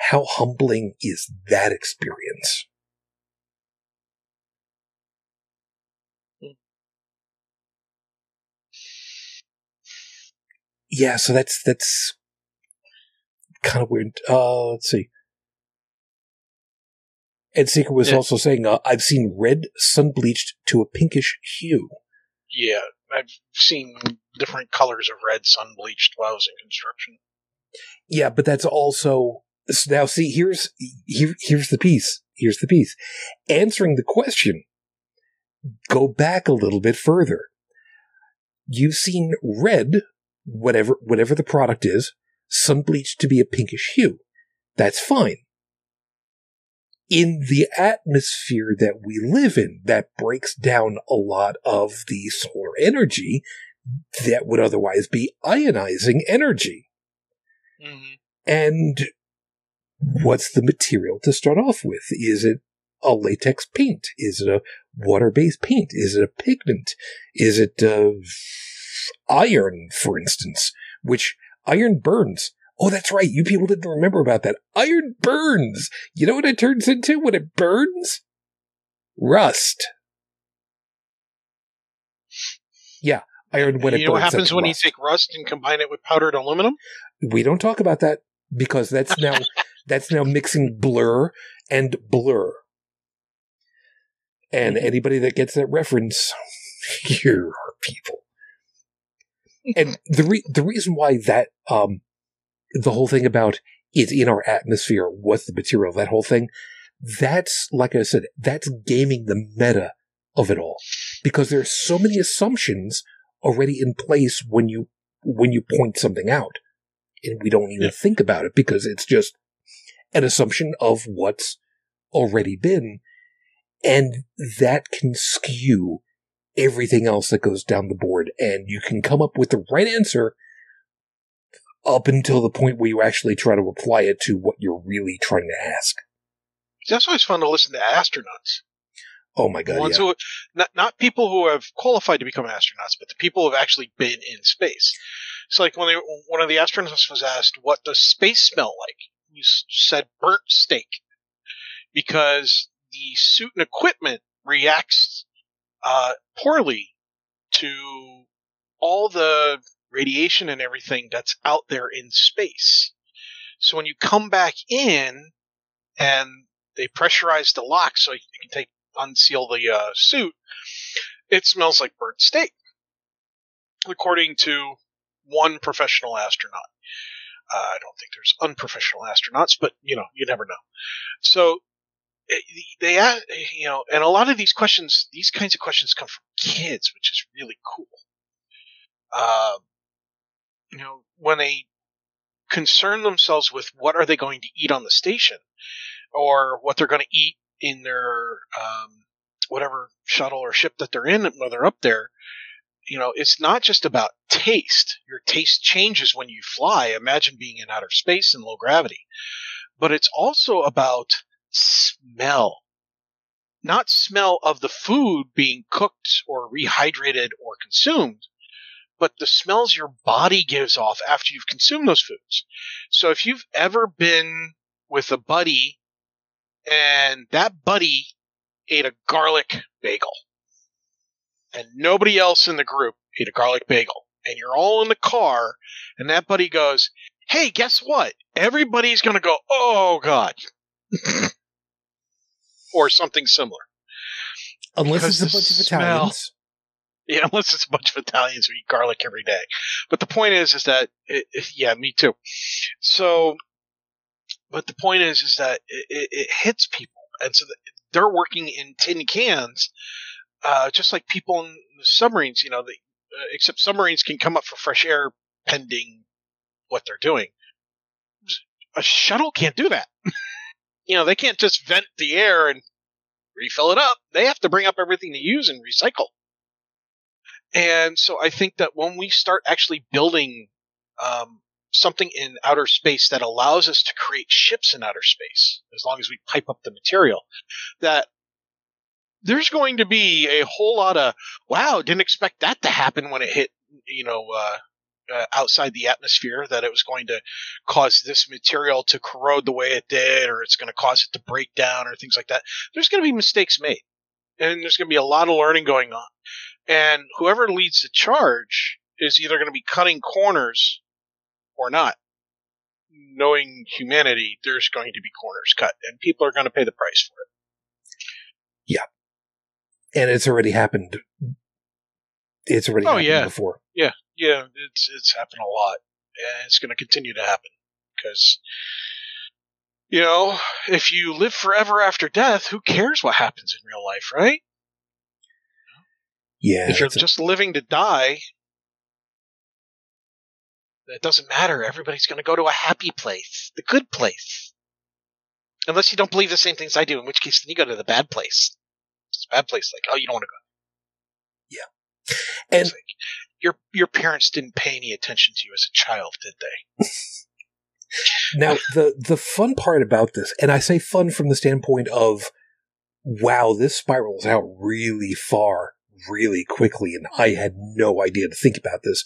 how humbling is that experience? yeah, so that's that's kind of weird. Uh, let's see. Ed Seeker was yeah. also saying, uh, "I've seen red sun bleached to a pinkish hue." Yeah, I've seen different colors of red sun bleached while I was in construction. Yeah, but that's also now. See, here's here, here's the piece. Here's the piece. Answering the question. Go back a little bit further. You've seen red whatever whatever the product is, sun bleached to be a pinkish hue. That's fine. In the atmosphere that we live in, that breaks down a lot of the solar energy that would otherwise be ionizing energy. Mm-hmm. And what's the material to start off with? Is it a latex paint? Is it a water based paint? Is it a pigment? Is it uh, iron, for instance? Which iron burns. Oh, that's right. You people didn't remember about that. Iron burns. You know what it turns into when it burns? Rust. Yeah, iron when you it know what happens when rust. you take rust and combine it with powdered aluminum? we don't talk about that because that's now that's now mixing blur and blur. And anybody that gets that reference, here are people. And the re- the reason why that um the whole thing about it's in our atmosphere, what's the material, that whole thing, that's like I said, that's gaming the meta of it all. Because there's so many assumptions already in place when you when you point something out and we don't even Yeah. think about it because it's just an assumption of what's already been. And that can skew everything else that goes down the board. And you can come up with the right answer up until the point where you actually try to apply it to what you're really trying to ask. That's always fun to listen to astronauts. Oh my God. Yeah. who, not, not people who have qualified to become astronauts, but the people who have actually been in space. So, like when they, one of the astronauts was asked, "What does space smell like?" He s- said, "Burnt steak," because the suit and equipment reacts uh, poorly to all the radiation and everything that's out there in space. So when you come back in and they pressurize the lock so you can take unseal the uh, suit, it smells like burnt steak, according to one professional astronaut. Uh, I don't think there's unprofessional astronauts, but you know, you never know. So they, a- you know, and a lot of these questions, these kinds of questions come from kids, which is really cool. Um, you know, when they concern themselves with what are they going to eat on the station, or what they're going to eat in their um, whatever shuttle or ship that they're in when they're up there, you know, it's not just about taste. Your taste changes when you fly. Imagine being in outer space in low gravity. But it's also about smell. Not smell of the food being cooked or rehydrated or consumed, but the smells your body gives off after you've consumed those foods. So if you've ever been with a buddy and that buddy ate a garlic bagel and nobody else in the group ate a garlic bagel and you're all in the car and that buddy goes, Hey, guess what? Everybody's going to go, Oh God. or something similar. Unless because it's a bunch of Italians. Yeah, unless it's a bunch of Italians who eat garlic every day. But the point is, is that it, yeah, me too. So, but the point is, is that it, it, it hits people, and so they're working in tin cans, uh, just like people in submarines. You know, they, uh, except submarines can come up for fresh air pending what they're doing. A shuttle can't do that. you know, they can't just vent the air and refill it up. They have to bring up everything they use and recycle. And so I think that when we start actually building um, something in outer space that allows us to create ships in outer space, as long as we pipe up the material, that there's going to be a whole lot of wow, didn't expect that to happen when it hit, you know, uh, uh, outside the atmosphere. That it was going to cause this material to corrode the way it did, or it's going to cause it to break down, or things like that. There's going to be mistakes made, and there's going to be a lot of learning going on. And whoever leads the charge is either going to be cutting corners or not. Knowing humanity, there's going to be corners cut, and people are going to pay the price for it. Yeah, and it's already happened. It's already Oh, happened yeah. before. Yeah, yeah, it's it's happened a lot, and it's going to continue to happen because you know if you live forever after death, who cares what happens in real life, right? Yeah. if you're a- just living to die, it doesn't matter. Everybody's going to go to a happy place, the good place. Unless you don't believe the same things I do, in which case then you go to the bad place. It's a bad place. Like, oh, you don't want to go. Yeah. And- like, your your parents didn't pay any attention to you as a child, did they? Now, the the fun part about this, and I say fun from the standpoint of wow, this spirals out really far, really quickly, and I had no idea to think about this.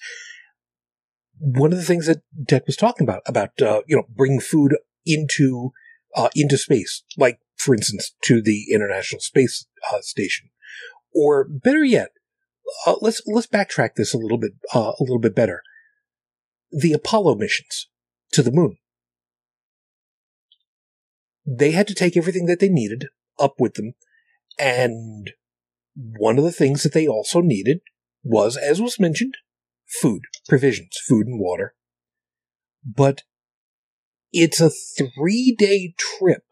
One of the things that Deck was talking about, about, uh, you know, bringing food into, uh, into space, like, for instance, to the International Space uh, Station. Or better yet, uh, let's, let's backtrack this a little bit, uh, a little bit better. The Apollo missions to the moon. They had to take everything that they needed up with them. And one of the things that they also needed was, as was mentioned, food, provisions, food and water. But it's a three day trip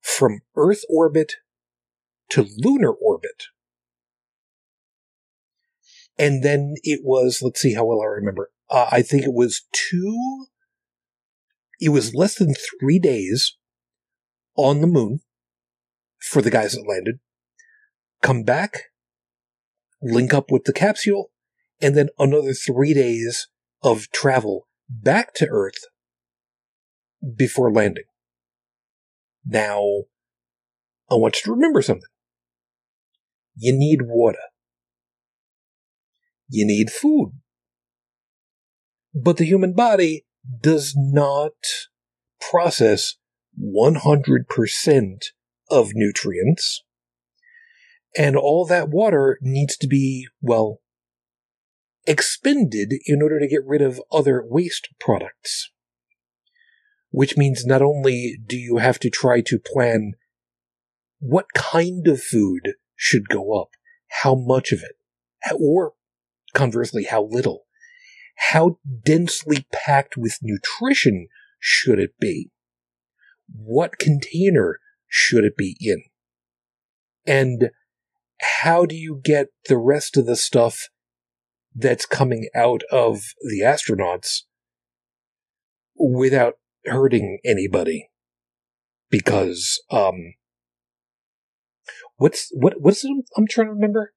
from Earth orbit to lunar orbit. And then it was, let's see how well I remember. Uh, I think it was two, it was less than three days on the moon for the guys that landed, come back, link up with the capsule, and then another three days of travel back to Earth before landing. Now, I want you to remember something. You need water. You need food. But the human body does not process 100% of nutrients. And all that water needs to be, well, expended in order to get rid of other waste products. Which means not only do you have to try to plan what kind of food should go up, how much of it, or conversely, how little, how densely packed with nutrition should it be, what container should it be in? And how do you get the rest of the stuff that's coming out of the astronauts without hurting anybody? Because, um, what's, what, what's it I'm trying to remember?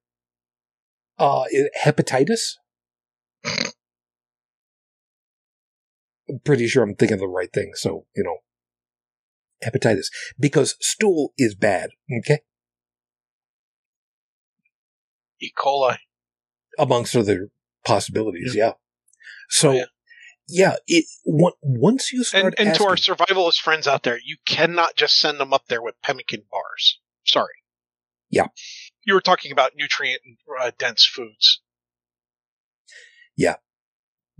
Uh, hepatitis? I'm pretty sure I'm thinking the right thing. So, you know, hepatitis because stool is bad. Okay. E. coli. Amongst other possibilities. Yeah. yeah. So, oh, yeah. yeah. it once you start and, and asking, to our survivalist friends out there, you cannot just send them up there with pemmican bars. Sorry. Yeah. You were talking about nutrient uh, dense foods. Yeah.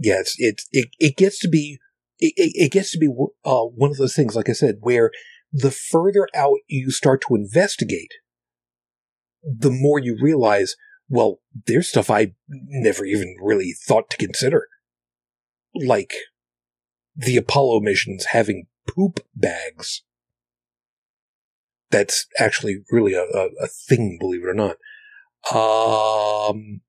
Yes, yeah, it, it it gets to be it, it gets to be uh, one of those things, like I said, where the further out you start to investigate, the more you realize, well, there's stuff I never even really thought to consider. Like the Apollo missions having poop bags. That's actually really a, a, a thing, believe it or not. Um,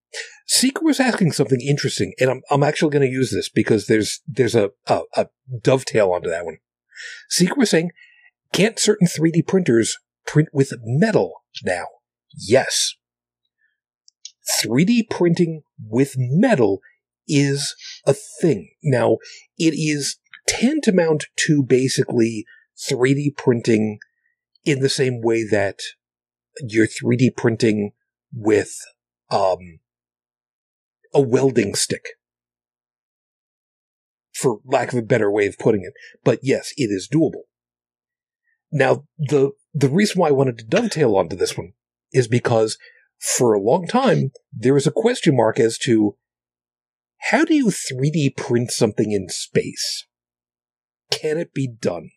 Seeker was asking something interesting, and I'm, I'm actually going to use this because there's there's a, a, a dovetail onto that one. Seeker was saying, can't certain 3D printers print with metal now? Yes. 3D printing with metal is a thing. Now, it is tantamount to basically 3D printing in the same way that you're 3D printing with um, a welding stick. For lack of a better way of putting it. But yes, it is doable. Now, the, the reason why I wanted to dovetail onto this one is because for a long time, there was a question mark as to how do you 3D print something in space? Can it be done?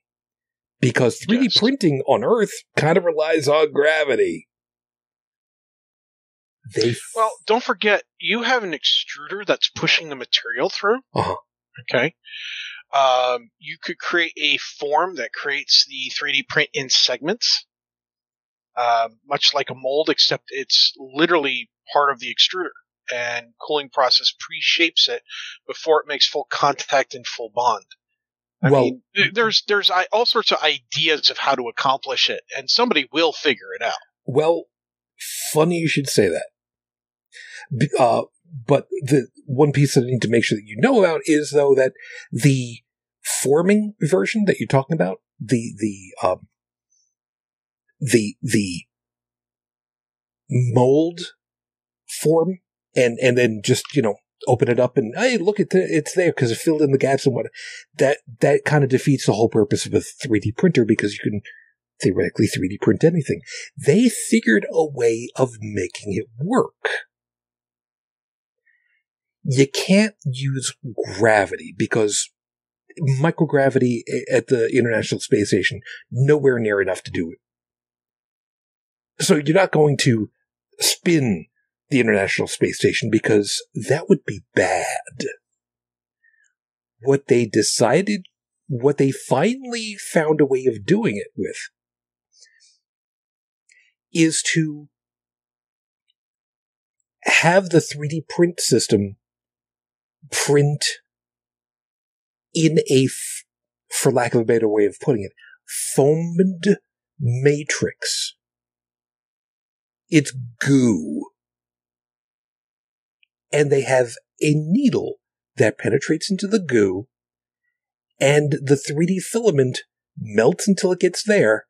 Because 3D yes. printing on Earth kind of relies on gravity. They f- well, don't forget you have an extruder that's pushing the material through. Uh-huh. Okay. Um, you could create a form that creates the 3D print in segments, uh, much like a mold, except it's literally part of the extruder. And cooling process pre-shapes it before it makes full contact and full bond. I well, mean, there's there's all sorts of ideas of how to accomplish it, and somebody will figure it out. Well, funny you should say that. Uh, but the one piece that I need to make sure that you know about is though that the forming version that you're talking about, the the um, the the mold form and and then just you know open it up and hey look at the, it's there because it filled in the gaps and what that that kind of defeats the whole purpose of a 3D printer because you can theoretically 3D print anything. They figured a way of making it work. You can't use gravity because microgravity eh, at the International Space Station nowhere near enough to do it. So you're not going to spin the International Space Station because that would be bad. What they decided, what they finally found a way of doing it with, is to have the 3D print system print in a, for lack of a better way of putting it, foamed matrix. It's goo. And they have a needle that penetrates into the goo, and the 3D filament melts until it gets there,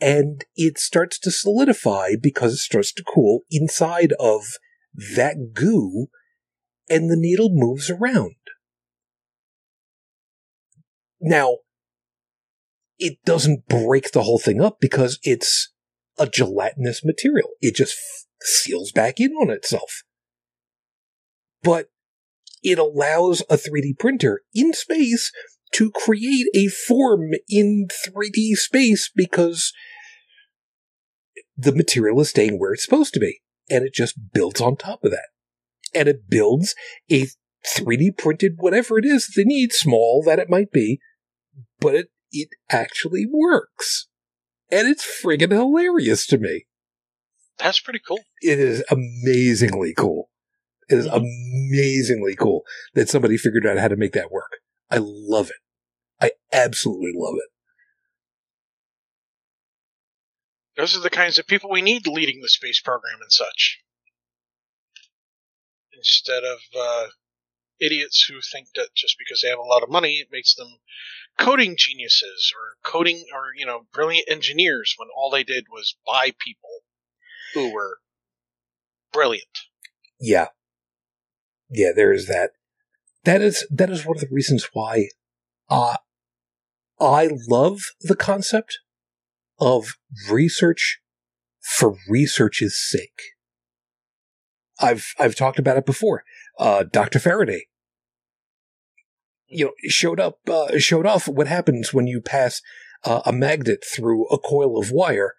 and it starts to solidify because it starts to cool inside of that goo, and the needle moves around. Now, it doesn't break the whole thing up because it's a gelatinous material. It just f- seals back in on itself. But it allows a 3D printer in space to create a form in 3D space because the material is staying where it's supposed to be. And it just builds on top of that. And it builds a 3D printed whatever it is they need, small that it might be, but it, it actually works. And it's friggin' hilarious to me. That's pretty cool. It is amazingly cool. It is amazingly cool that somebody figured out how to make that work. I love it. I absolutely love it. Those are the kinds of people we need leading the space program and such. Instead of uh, idiots who think that just because they have a lot of money, it makes them coding geniuses or coding or, you know, brilliant engineers when all they did was buy people who were brilliant. Yeah. Yeah, there is that. That is that is one of the reasons why uh, I love the concept of research for research's sake. I've I've talked about it before. Uh, Dr. Faraday, you know, showed up uh, showed off what happens when you pass uh, a magnet through a coil of wire,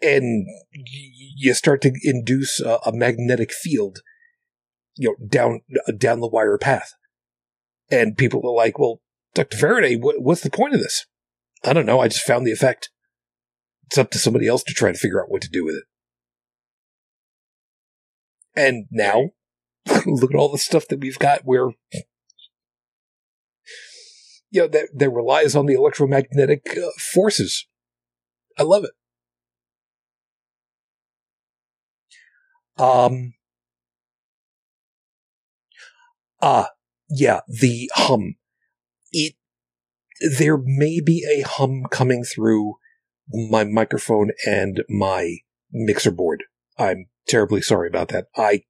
and you start to induce a, a magnetic field, you know, down down the wire path. And people are like, "Well, Dr. Faraday, what, what's the point of this?" I don't know. I just found the effect. It's up to somebody else to try to figure out what to do with it. And now, look at all the stuff that we've got where, you know, that, that relies on the electromagnetic uh, forces. I love it. Um, ah, yeah, the hum. It, there may be a hum coming through my microphone and my mixer board. I'm terribly sorry about that. I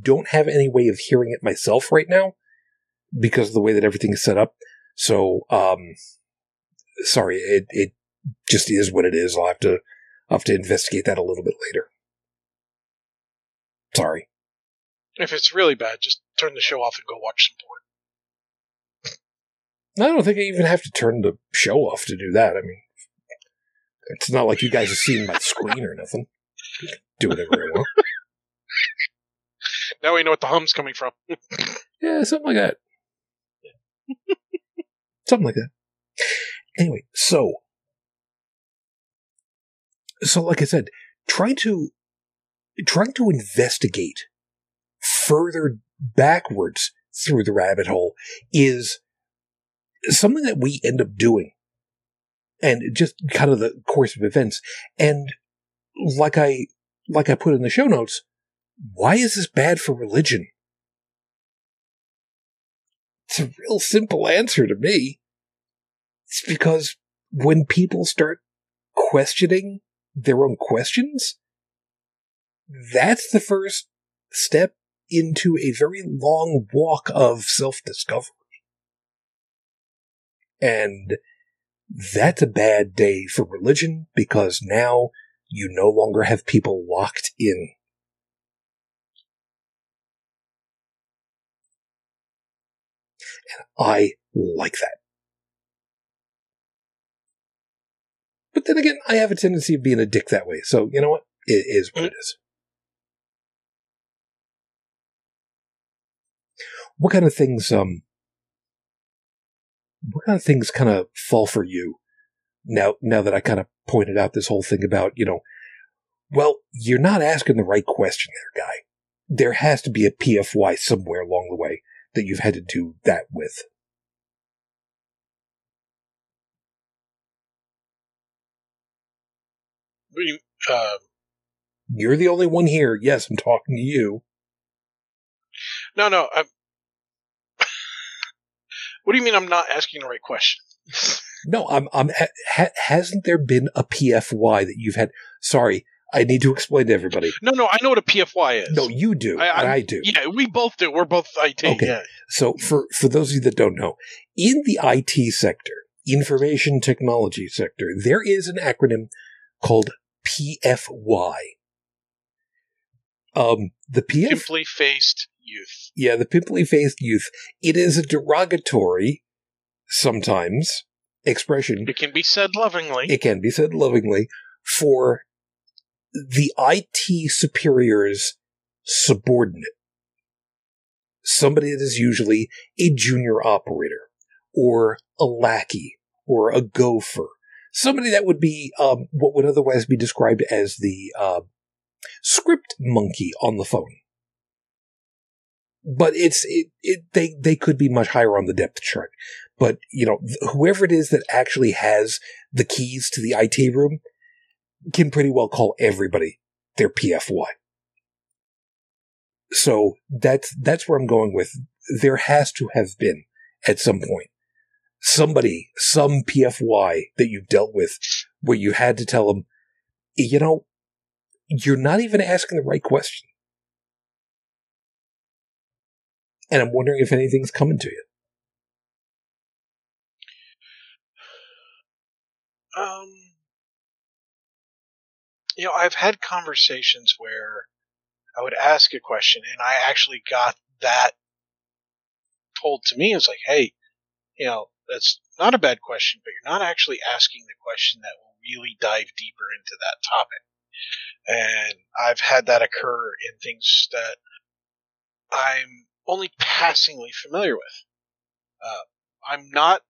don't have any way of hearing it myself right now because of the way that everything is set up. So, um, sorry, it, it just is what it is. I'll have to, I'll have to investigate that a little bit later. Sorry. If it's really bad, just turn the show off and go watch some porn. I don't think I even have to turn the show off to do that. I mean, it's not like you guys are seeing my screen or nothing. Do whatever I want. Now we know what the hum's coming from. Yeah, something like that. something like that. Anyway, so so like I said, trying to trying to investigate further backwards through the rabbit hole is something that we end up doing. And just kind of the course of events. And like I like I put in the show notes, why is this bad for religion? It's a real simple answer to me. It's because when people start questioning their own questions, that's the first step into a very long walk of self discovery. And that's a bad day for religion because now you no longer have people locked in. And I like that. But then again, I have a tendency of being a dick that way. So, you know what? It is what it is. What kind of things, um, what kind of things kind of fall for you now, now that I kind of pointed out this whole thing about, you know, well, you're not asking the right question there, guy. There has to be a PFY somewhere along the way that you've had to do that with. We, uh, You're the only one here. Yes, I'm talking to you. no, no. I'm, what do you mean I'm not asking the right question? No, I'm. I'm. Ha- hasn't there been a PFY that you've had? Sorry, I need to explain to everybody. No, no. I know what a PFY is. No, you do. I- I'm- I do. Yeah, we both do. We're both IT. Okay. Yeah. So for for those of you that don't know, in the IT sector, information technology sector, there is an acronym called PFY. Um, the PF, Pimply faced youth. yeah, the pimply faced youth. It is a derogatory, sometimes expression. It can be said lovingly. It can be said lovingly for the IT superior's subordinate. Somebody that is usually a junior operator or a lackey or a gopher. Somebody that would be um, what would otherwise be described as the uh, script monkey on the phone. But it's it, it they they could be much higher on the depth chart. But you know whoever it is that actually has the keys to the IT room can pretty well call everybody their PFY. So that's that's where I'm going with. There has to have been at some point somebody, some PFY that you've dealt with, where you had to tell them, you know, you're not even asking the right question. And I'm wondering if anything's coming to you. Um, you know, I've had conversations where I would ask a question and I actually got that told to me. It's like, hey, you know, that's not a bad question, but you're not actually asking the question that will really dive deeper into that topic. And I've had that occur in things that I'm only passingly familiar with. Uh, I'm not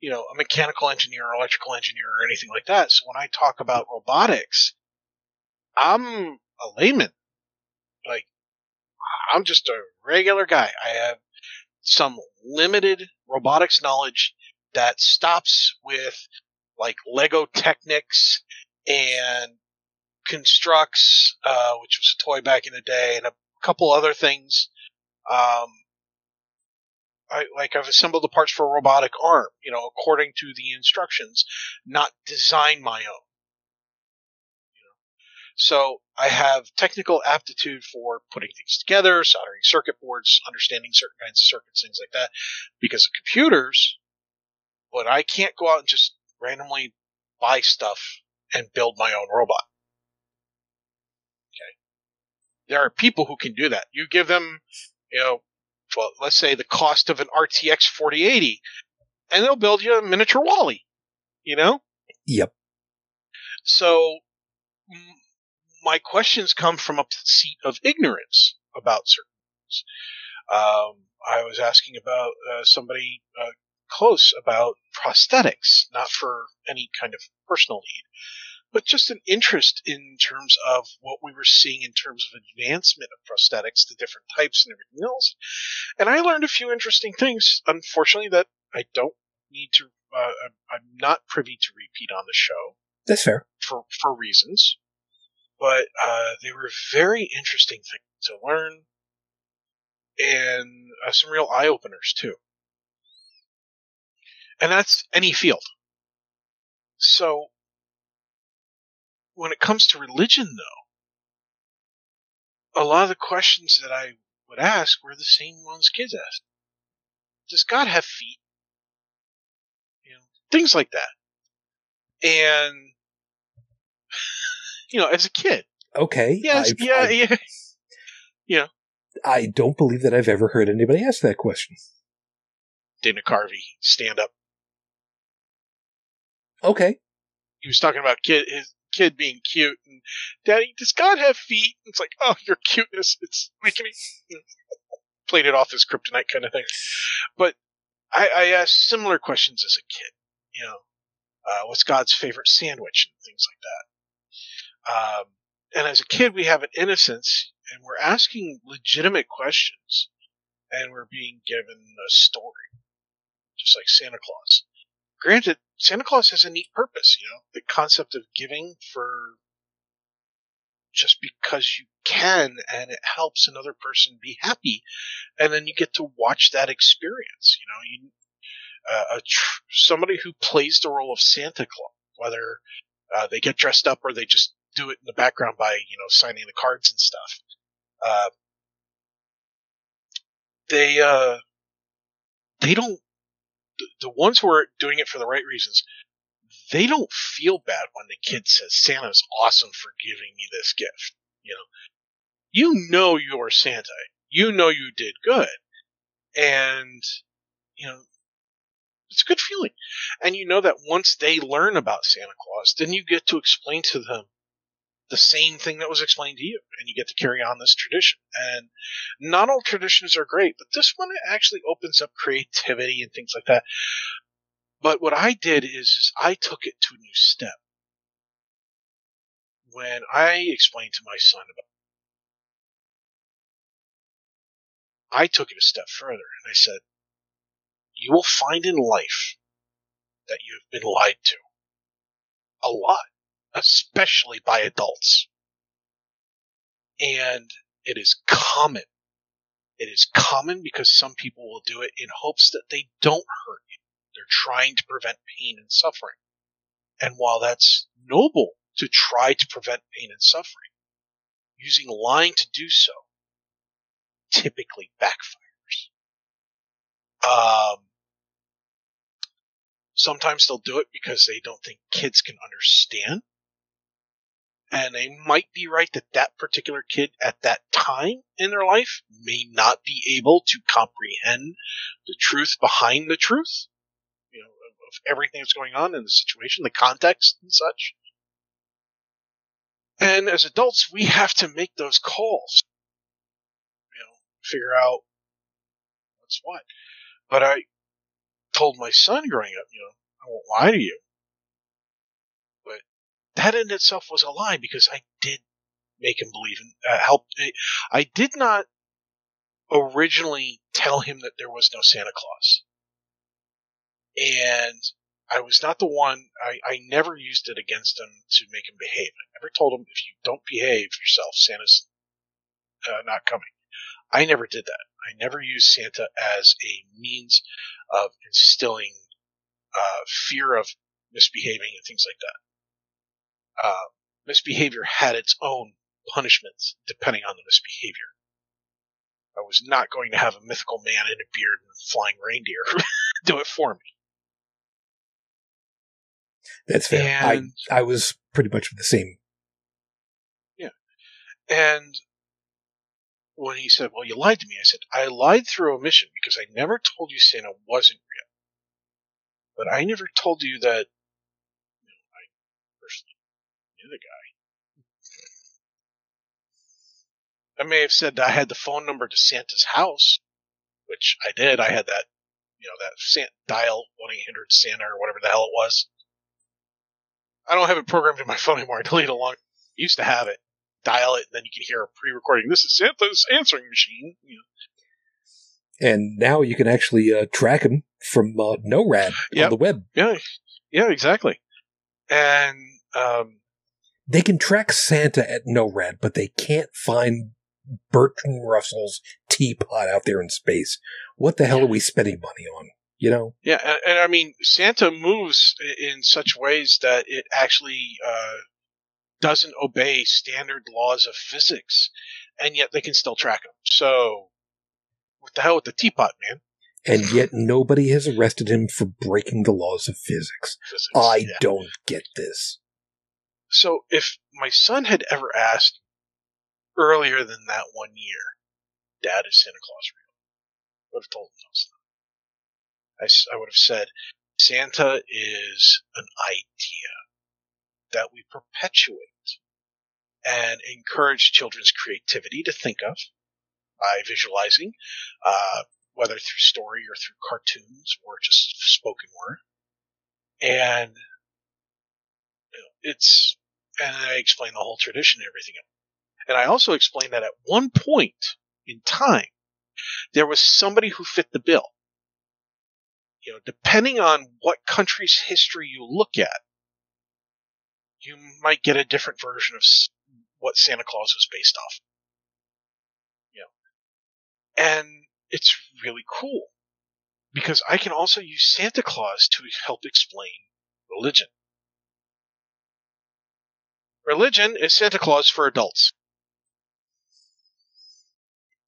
you know, a mechanical engineer or electrical engineer or anything like that. So when I talk about robotics, I'm a layman. Like, I'm just a regular guy. I have some limited robotics knowledge that stops with like Lego Technics and Construx, uh, which was a toy back in the day, and a couple other things. Um, I, like I've assembled the parts for a robotic arm, you know, according to the instructions, not design my own. So I have technical aptitude for putting things together, soldering circuit boards, understanding certain kinds of circuits, things like that. Because of computers, but I can't go out and just randomly buy stuff and build my own robot. Okay. There are people who can do that. You give them, you know, well, let's say the cost of an RTX 4080, and they'll build you a miniature WALL-E. You know? Yep. So, my questions come from a seat of ignorance about certain things. Um, I was asking about uh, somebody uh, close about prosthetics, not for any kind of personal need, but just an interest in terms of what we were seeing in terms of advancement of prosthetics, the different types and everything else. And I learned a few interesting things, unfortunately, that I don't need to, uh, I'm- I'm not privy to repeat on the show That's fair. for, for reasons. But uh, they were very interesting things to learn and uh, some real eye openers, too. And that's any field. So, when it comes to religion, though, a lot of the questions that I would ask were the same ones kids ask. Does God have feet? You know, things like that. And you know, as a kid, Okay. yes, I've- yeah, I, yeah. I don't believe that I've ever heard anybody ask that question. Dana Carvey, stand up. Okay. He was talking about kid his kid being cute and Daddy, does God have feet? It's like, oh, your cuteness, it's making me you know, played it off as kryptonite kind of thing. But I, I asked similar questions as a kid. You know, uh, what's God's favorite sandwich and things like that. Um, and as a kid, we have an innocence, and we're asking legitimate questions, and we're being given a story, just like Santa Claus. Granted, Santa Claus has a neat purpose. You know, the concept of giving for just because you can, and it helps another person be happy, and then you get to watch that experience. You know, you uh, a tr- somebody who plays the role of Santa Claus, whether uh, they get dressed up or they just do it in the background by you know signing the cards and stuff. Uh, they uh, they don't the, ones who are doing it for the right reasons. They don't feel bad when the kid says Santa's awesome for giving me this gift. You know, you know you're Santa. You know you did good, and you know it's a good feeling. And you know that once they learn about Santa Claus, then you get to explain to them the same thing that was explained to you, and you get to carry on this tradition. And not all traditions are great, but this one actually opens up creativity and things like that. But what I did is, is I took it to a new step. When I explained to my son about I took it a step further and I said, you will find in life that you have been lied to. A lot, especially by adults. And it is common. It is common because some people will do it in hopes that they don't hurt you. They're trying to prevent pain and suffering. And while that's noble to try to prevent pain and suffering, using lying to do so typically backfires. Um, sometimes they'll do it because they don't think kids can understand. And they might be right that that particular kid at that time in their life may not be able to comprehend the truth behind the truth, you know, of, of everything that's going on in the situation, the context and such. And as adults, we have to make those calls, you know, figure out what's what. But I told my son growing up, you know, I won't lie to you. That in itself was a lie because I did make him believe in, uh, help. I did not originally tell him that there was no Santa Claus. And I was not the one, I, I never used it against him to make him behave. I never told him if you don't behave yourself, Santa's uh, not coming. I never did that. I never used Santa as a means of instilling uh, fear of misbehaving and things like that. Uh, misbehavior had its own punishments depending on the misbehavior. I was not going to have a mythical man in a beard and flying reindeer do it for me. That's fair. And- I I was pretty much the same. Yeah. And when he said, Well, you lied to me, I said, I lied through omission because I never told you Santa wasn't real. But I never told you that you know, I personally knew the guy. I may have said I had the phone number to Santa's house, which I did. I had that, you know, that Santa, dial 1 800 Santa or whatever the hell it was. I don't have it programmed in my phone anymore. I deleted it long. Used to have it dial it, and then you can hear a pre-recording. This is Santa's answering machine. You know. And now you can actually uh, track him from uh, NORAD Yep. on the web. Yeah, yeah, exactly. And um, They can track Santa at NORAD, but they can't find Bertrand Russell's teapot out there in space. What the hell Yeah. are we spending money on? You know? yeah, and, and I mean, Santa moves in such ways that it actually uh, doesn't obey standard laws of physics, and yet they can still track him. So, what the hell with the teapot, man? And yet nobody has arrested him for breaking the laws of physics. Physics, I yeah. don't get this. So, if my son had ever asked earlier than that one year, Dad, is Santa Claus real? I would have told him no. I, I would have said, Santa is an idea that we perpetuate and encourage children's creativity to think of by visualizing, uh, whether through story or through cartoons or just spoken word. And it's, and I explain the whole tradition and everything. And I also explained that at one point in time, there was somebody who fit the bill. You know, depending on what country's history you look at, you might get a different version of what Santa Claus was based off. You know, and it's really cool because I can also use Santa Claus to help explain religion. Religion is Santa Claus for adults.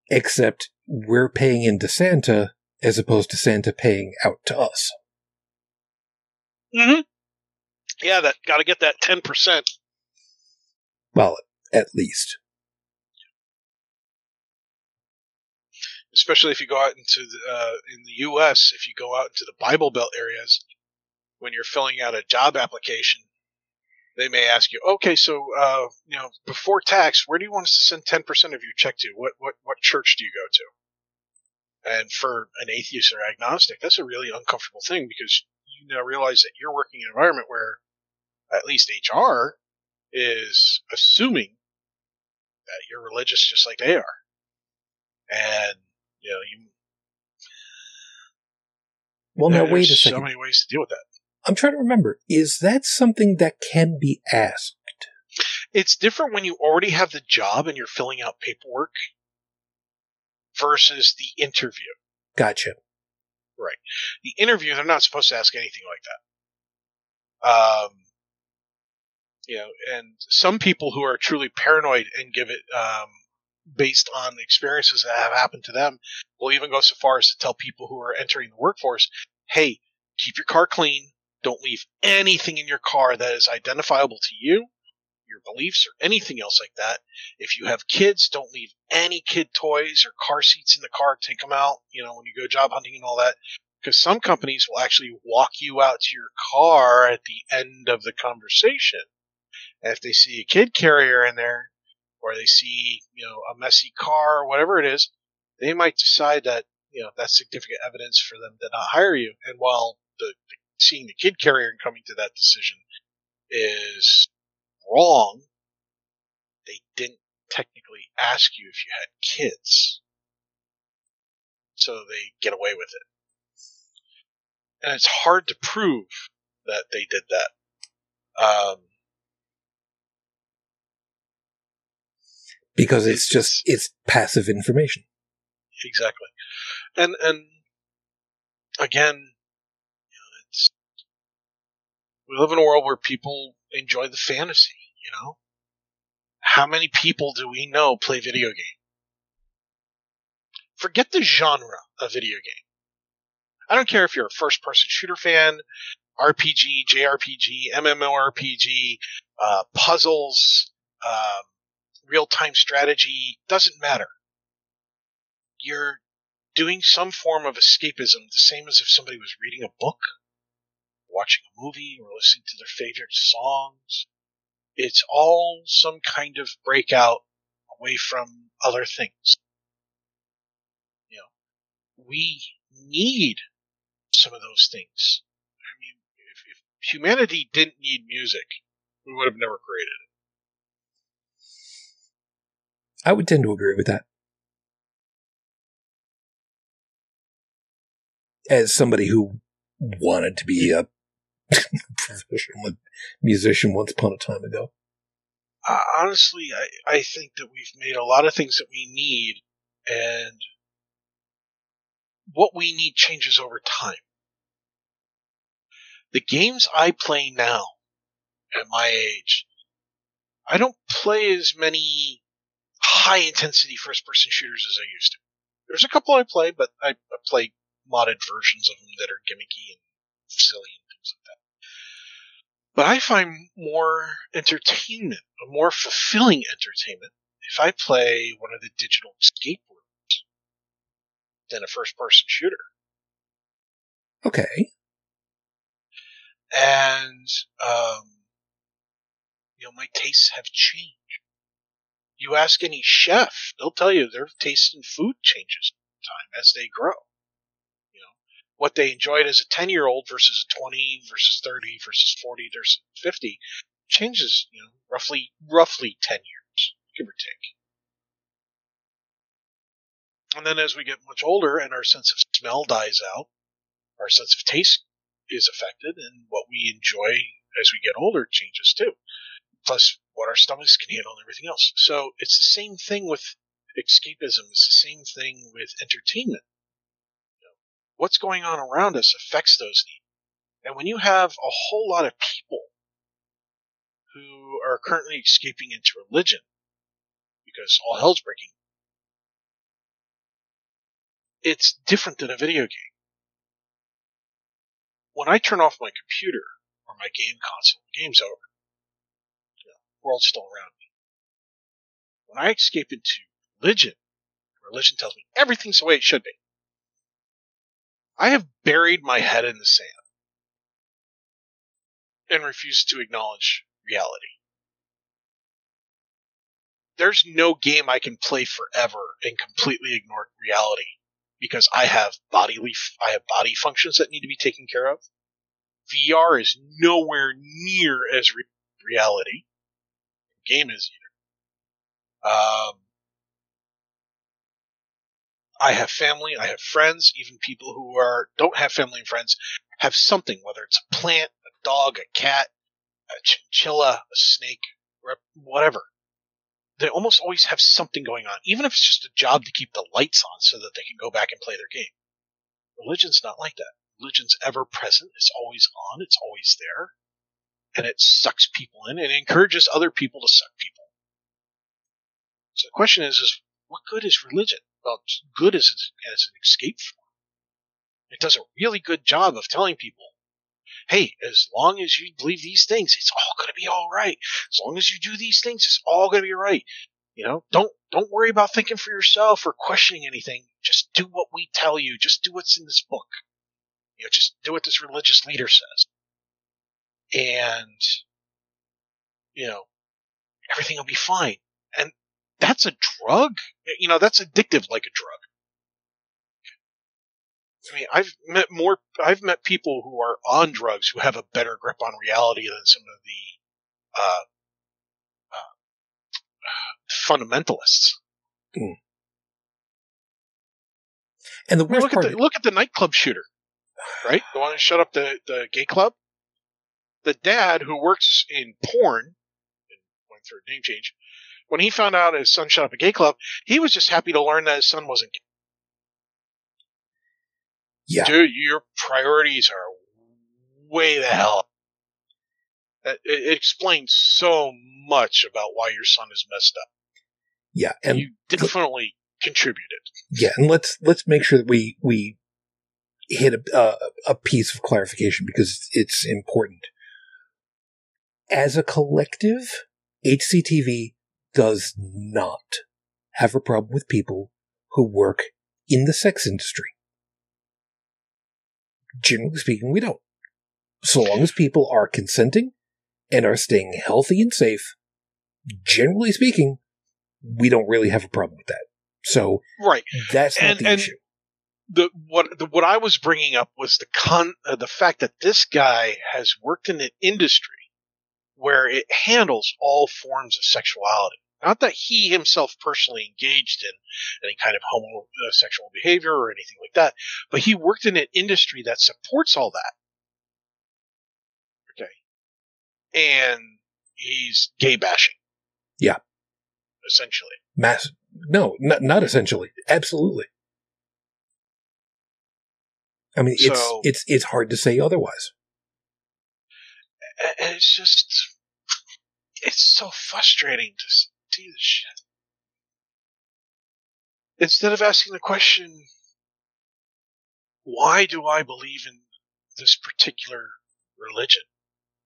Except we're paying into Santa as opposed to Santa paying out to us. Mm-hmm. Yeah, that got to get that ten percent. Well, at least. especially if you go out into the uh, in the U.S. If you go out into the Bible Belt areas, when you're filling out a job application, they may ask you, "Okay, so uh, you know, before tax, where do you want us to send ten percent of your check to? What what what church do you go to?" And for an atheist or agnostic, that's a really uncomfortable thing because you now realize that you're working in an environment where at least HR is assuming that you're religious just like they are. And you know, you Well, now wait a second. so many ways to deal with that. I'm trying to remember. Is that something that can be asked? It's different when you already have the job and you're filling out paperwork versus the interview. Gotcha. Right. The interview, they're not supposed to ask anything like that. Um, you know, and some people who are truly paranoid and give it, um, based on experiences that have happened to them, will even go so far as to tell people who are entering the workforce, hey, keep your car clean. Don't leave anything in your car that is identifiable to you, your beliefs, or anything else like that. If you have kids, don't leave any kid toys or car seats in the car. Take them out, you know, when you go job hunting and all that. Because some companies will actually walk you out to your car at the end of the conversation. And if they see a kid carrier in there, or they see, you know, a messy car or whatever it is, they might decide that, you know, that's significant evidence for them to not hire you. And while the, the seeing the kid carrier and coming to that decision is wrong, they didn't technically ask you if you had kids. So they get away with it. And it's hard to prove that they did that. Um, Because it's just it's passive information. exactly. And and again, you know, it's we live in a world where people enjoy the fantasy. You know, how many people do we know play video game? Forget the genre of video game. I don't care if you're a first-person shooter fan, RPG, JRPG, MMORPG, uh, puzzles, um, real-time strategy. Doesn't matter. You're doing some form of escapism, the same as if somebody was reading a book, watching a movie, or listening to their favorite songs. It's all some kind of breakout away from other things. You know, we need some of those things. I mean, if, if humanity didn't need music, we would have never created it. I would tend to agree with that. As somebody who wanted to be a professional musician once upon a time ago. Uh, honestly, I, I think that we've made a lot of things that we need, and what we need changes over time. The games I play now, at my age, I don't play as many high intensity first person shooters as I used to. There's a couple I play, but I, I play modded versions of them that are gimmicky and silly and things like that. But I find more entertainment, a more fulfilling entertainment, if I play one of the digital escape rooms than a first person shooter. Okay. And, um, you know, my tastes have changed. You ask any chef, they'll tell you their taste in food changes time as they grow. What they enjoyed as a 10 year old versus a 20 versus 30 versus 40 versus 50 changes, you know, roughly, roughly 10 years, give or take. And then as we get much older and our sense of smell dies out, our sense of taste is affected and what we enjoy as we get older changes too. Plus what our stomachs can handle and everything else. So it's the same thing with escapism. It's the same thing with entertainment. What's going on around us affects those needs. And when you have a whole lot of people who are currently escaping into religion because all hell's breaking, it's different than a video game. When I turn off my computer or my game console, the game's over. Know, world's still around me. When I escape into religion, religion tells me everything's the way it should be. I have buried my head in the sand and refused to acknowledge reality. There's no game I can play forever and completely ignore reality because I have bodily, I have body functions that need to be taken care of. VR is nowhere near as re- reality. Game is either. Um, I have family, I have friends, even people who are don't have family and friends have something, whether it's a plant, a dog, a cat, a chinchilla, a snake, whatever. They almost always have something going on, even if it's just a job to keep the lights on so that they can go back and play their game. Religion's not like that. Religion's ever present. It's always on. It's always there. And it sucks people in and encourages other people to suck people. So the question is, is what good is religion? Well, good as, as an escape form. It does a really good job of telling people, hey, as long as you believe these things, it's all going to be all right. As long as you do these things, it's all going to be right. You know, don't don't worry about thinking for yourself or questioning anything. Just do what we tell you. Just do what's in this book. You know, just do what this religious leader says. And you know, everything will be fine. And that's a drug. You know, that's addictive like a drug. I mean, I've met more. I've met people who are on drugs who have a better grip on reality than some of the uh, uh, fundamentalists. Mm. And the worst look part, at the, look at the nightclub shooter, right? The one who shut up the the gay club. The dad who works in porn, and went through a name change, when he found out his son shut up a gay club, he was just happy to learn that his son wasn't gay. Yeah. Dude, your priorities are way the hell. It, it explains so much about why your son is messed up. Yeah, and you definitely contributed. Yeah, and let's let's make sure that we we hit a uh, a piece of clarification because it's important. As a collective, HCTV does not have a problem with people who work in the sex industry. Generally speaking, we don't. So long as people are consenting and are staying healthy and safe, generally speaking, we don't really have a problem with that. So right, that's not and, the and issue. The what the, what I was bringing up was the con uh, the fact that this guy has worked in an industry where it handles all forms of sexuality. Not that he himself personally engaged in any kind of homosexual uh, behavior or anything like that, but he worked in an industry that supports all that. Okay. And he's gay bashing. Yeah. Essentially. Mass. No, not, not essentially. Absolutely. I mean, it's So- it's it's hard to say otherwise. And it's just, it's so frustrating to see this shit. Instead of asking the question, why do I believe in this particular religion,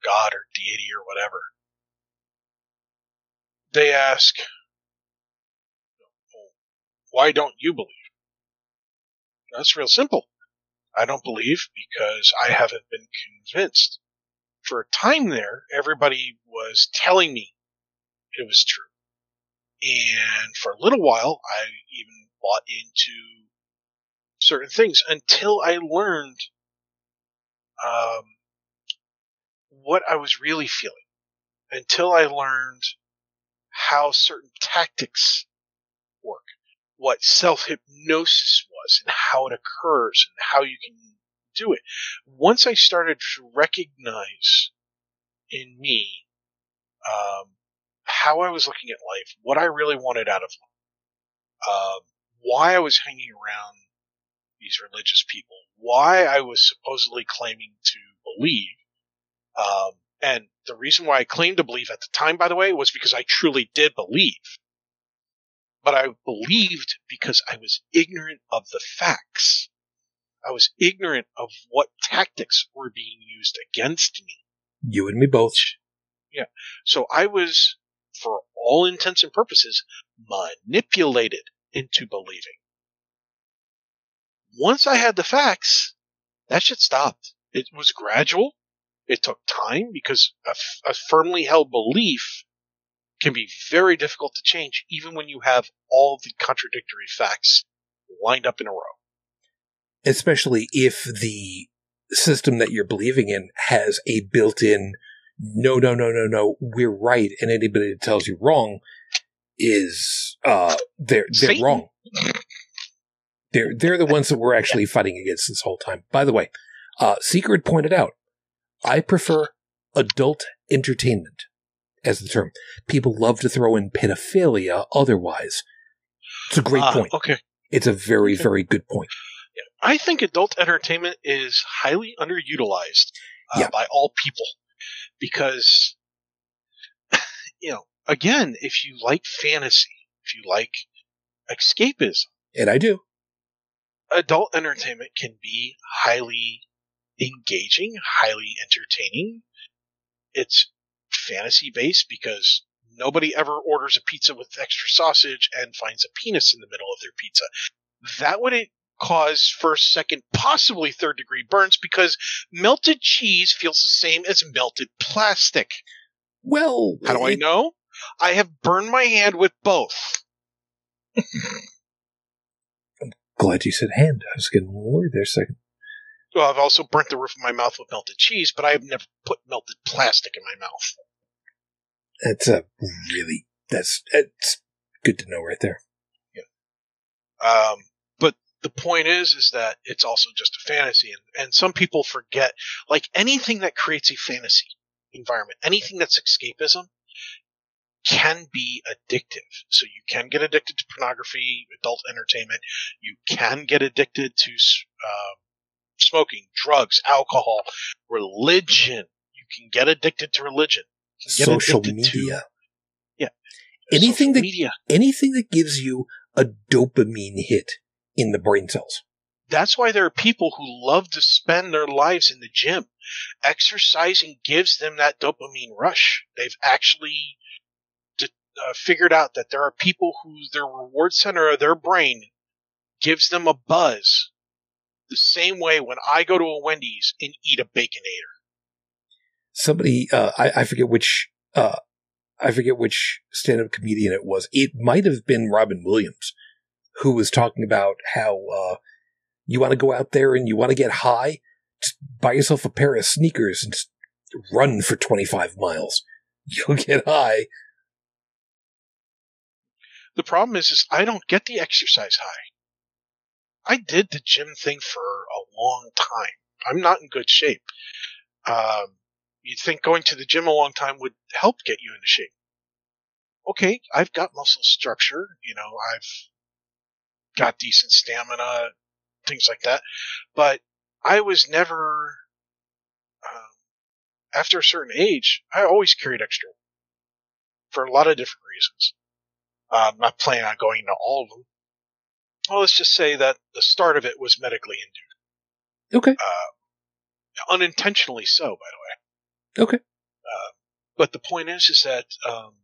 God or deity or whatever? They ask, why don't you believe? That's real simple. I don't believe because I haven't been convinced. For a time there, everybody was telling me it was true. And for a little while, I even bought into certain things until I learned um, what I was really feeling. Until I learned how certain tactics work, what self hypnosis was, and how it occurs, and how you can do it. Once I started to recognize in me um, how I was looking at life, what I really wanted out of life, uh, why I was hanging around these religious people, why I was supposedly claiming to believe. Um, and the reason why I claimed to believe at the time, by the way, was because I truly did believe. But I believed because I was ignorant of the facts. I was ignorant of what tactics were being used against me. You and me both. Yeah. So I was, for all intents and purposes, manipulated into believing. Once I had the facts, that shit stopped. It was gradual. It took time because a, f- a firmly held belief can be very difficult to change even when you have all the contradictory facts lined up in a row. Especially if the system that you're believing in has a built in, no, no, no, no, no, we're right, and anybody that tells you wrong is, uh, they're, they're Satan. wrong. They're, they're the ones that we're actually fighting against this whole time. By the way, uh, Secret pointed out, I prefer adult entertainment as the term. People love to throw in pedophilia otherwise. It's a great Ah, point. Okay. It's a very, Okay. very good point. I think adult entertainment is highly underutilized uh, Yeah. by all people because, you know, again, if you like fantasy, if you like escapism, And I do. adult entertainment can be highly engaging, highly entertaining. It's fantasy based because nobody ever orders a pizza with extra sausage and finds a penis in the middle of their pizza. That would cause first, second, possibly third degree burns because melted cheese feels the same as melted plastic. Well, How do I know? I have burned my hand with both. I'm glad you said hand. I was getting a little worried there a second. Well, I've also burnt the roof of my mouth with melted cheese, but I have never put melted plastic in my mouth. That's a really that's that's good to know right there. Yeah. Um, the point is, is that it's also just a fantasy, and, and some people forget, like anything that creates a fantasy environment, anything that's escapism, can be addictive. So you can get addicted to pornography, adult entertainment. You can get addicted to uh, smoking, drugs, alcohol, religion. You can get addicted to religion. You can get Social addicted to media. Yeah. Anything that media. anything that gives you a dopamine hit in the brain cells. That's why there are people who love to spend their lives in the gym. Exercising gives them that dopamine rush. They've actually d- uh, figured out that there are people who their reward center of their brain gives them a buzz. The same way when I go to a Wendy's and eat a Baconator. Somebody uh I, I forget which uh I forget which stand-up comedian it was. It might have been Robin Williams who was talking about how uh you want to go out there and you want to get high, just buy yourself a pair of sneakers and run for 25 miles. You'll get high. The problem is, is I don't get the exercise high. I did the gym thing for a long time. I'm not in good shape. Um, you'd think going to the gym a long time would help get you into shape. Okay, I've got muscle structure. You know, I've got decent stamina, things like that. But I was never, um, after a certain age, I always carried extra for a lot of different reasons. Uh, I'm not planning on going into all of them. Well, let's just say that the start of it was medically induced. Okay. Uh, unintentionally so, by the way. Okay. Uh, but the point is, is that um,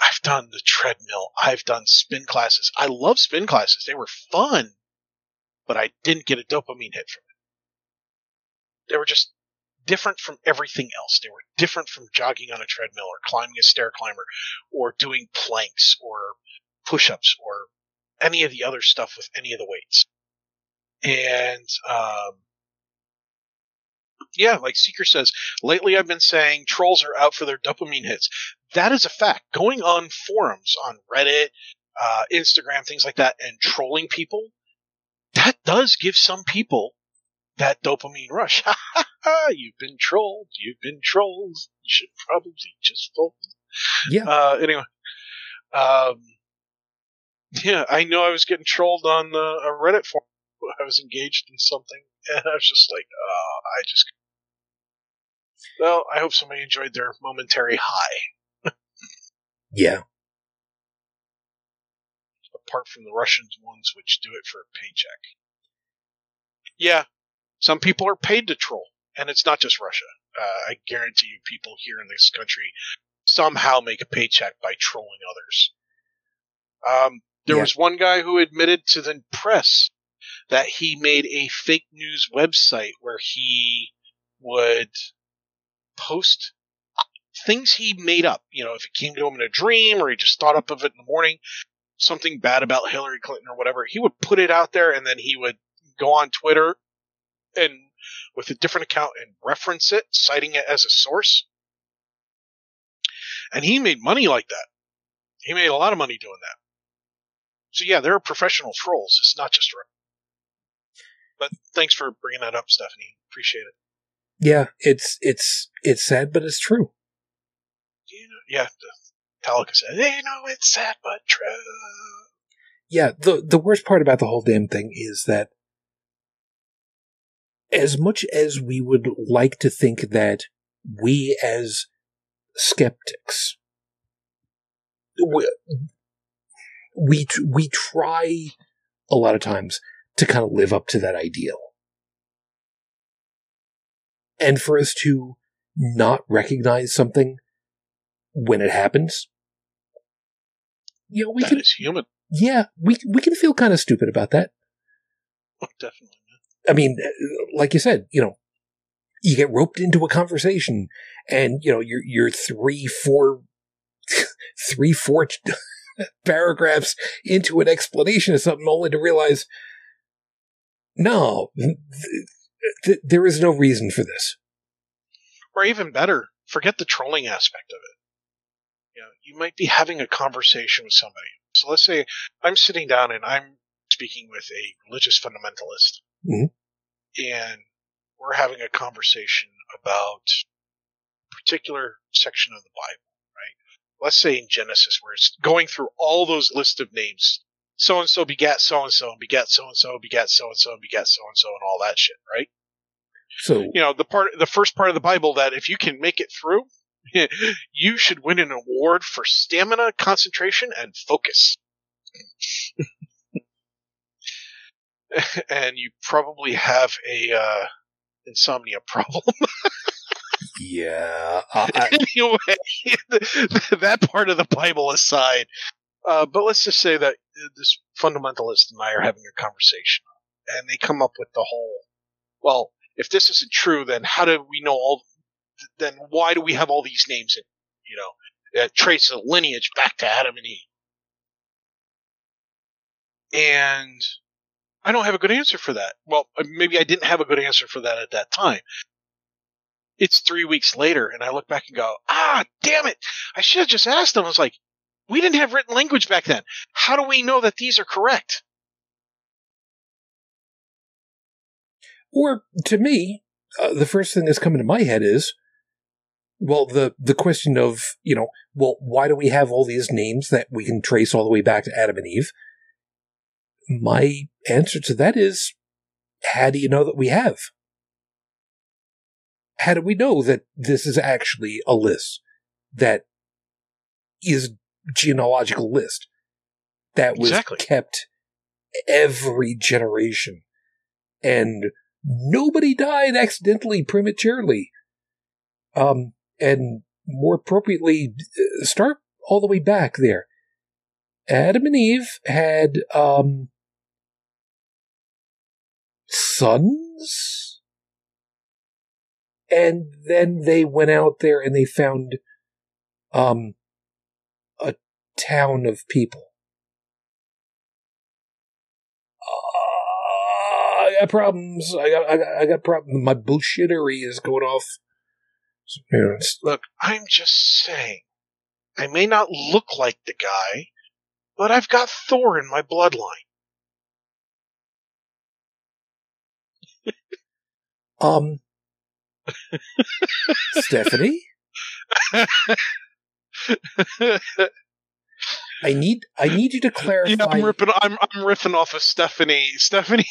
I've done the treadmill. I've done spin classes. I love spin classes. They were fun, but I didn't get a dopamine hit from it. They were just different from everything else. They were different from jogging on a treadmill or climbing a stair climber or doing planks or push-ups or any of the other stuff with any of the weights. And, um, yeah, like Seeker says, lately I've been saying trolls are out for their dopamine hits. That is a fact. Going on forums on Reddit, uh, Instagram, things like that, and trolling people, that does give some people that dopamine rush. Ha ha ha, you've been trolled. You've been trolled. You should probably just fold. Yeah. Uh, anyway, um, yeah, I know I was getting trolled on uh, a Reddit forum. I was engaged in something, and I was just like, uh, I just. Well, I hope somebody enjoyed their momentary high. yeah. Apart from the Russian ones, which do it for a paycheck. Yeah, some people are paid to troll, and it's not just Russia. Uh, I guarantee you, people here in this country somehow make a paycheck by trolling others. Um, there yeah. was one guy who admitted to the press that he made a fake news website where he would post things he made up. You know, if it came to him in a dream or he just thought up of it in the morning, something bad about Hillary Clinton or whatever, he would put it out there and then he would go on Twitter and with a different account and reference it, citing it as a source. And he made money like that. He made a lot of money doing that. So yeah, there are professional trolls. It's not just right. But thanks for bringing that up, Stephanie. Appreciate it. Yeah, it's it's it's sad, but it's true. You know, yeah, Metallica said, you know, it's sad but true." Yeah, the the worst part about the whole damn thing is that as much as we would like to think that we as skeptics we, we, we try a lot of times to kind of live up to that ideal. And for us to not recognize something when it happens, you know, we that can. Is human. Yeah, we we can feel kind of stupid about that. Oh, definitely. I mean, like you said, you know, you get roped into a conversation, and you know, you're you're three, four, three, four paragraphs into an explanation of something, only to realize, no, th- th- there is no reason for this. Or even better, forget the trolling aspect of it. You know, you might be having a conversation with somebody. So let's say I'm sitting down and I'm speaking with a religious fundamentalist Mm-hmm. And we're having a conversation about a particular section of the Bible, right? Let's say in Genesis, where it's going through all those list of names. So and so begat so and so, and begat so and so, begat so and so, and begat so and so, and all that shit, right? So you know the part, the first part of the Bible that if you can make it through, you should win an award for stamina, concentration, and focus. and you probably have a uh, insomnia problem. yeah. Uh, I, anyway, that part of the Bible aside, uh, but let's just say that this fundamentalist and I are having a conversation, and they come up with the whole, well, if this isn't true, then how do we know all? Then why do we have all these names in? You know, that trace a lineage back to Adam and Eve. And I don't have a good answer for that. Well, uh, maybe I didn't have a good answer for that at that time. It's three weeks later, and I look back and go, ah, damn it. I should have just asked them. I was like, we didn't have written language back then. How do we know that these are correct? Or to me, uh, the first thing that's coming to my head is, well, the, the question of, you know, well, why do we have all these names that we can trace all the way back to Adam and Eve? my answer to that is how do you know that we have? How do we know that this is actually a list that is genealogical list that was Exactly. kept every generation. And nobody died accidentally prematurely. Um, and more appropriately, uh, start all the way back there. Adam and Eve had, um, sons? And then they went out there and they found, um, town of people. Uh, I got problems. I got, I got, I got problems. My bullshittery is going off. So, you know, it's- Look, I'm just saying. I may not look like the guy, but I've got Thor in my bloodline. um, Stephanie, I need, I need you to clarify. Yeah, I'm ripping. I'm I'm riffing off of Stephanie. Stephanie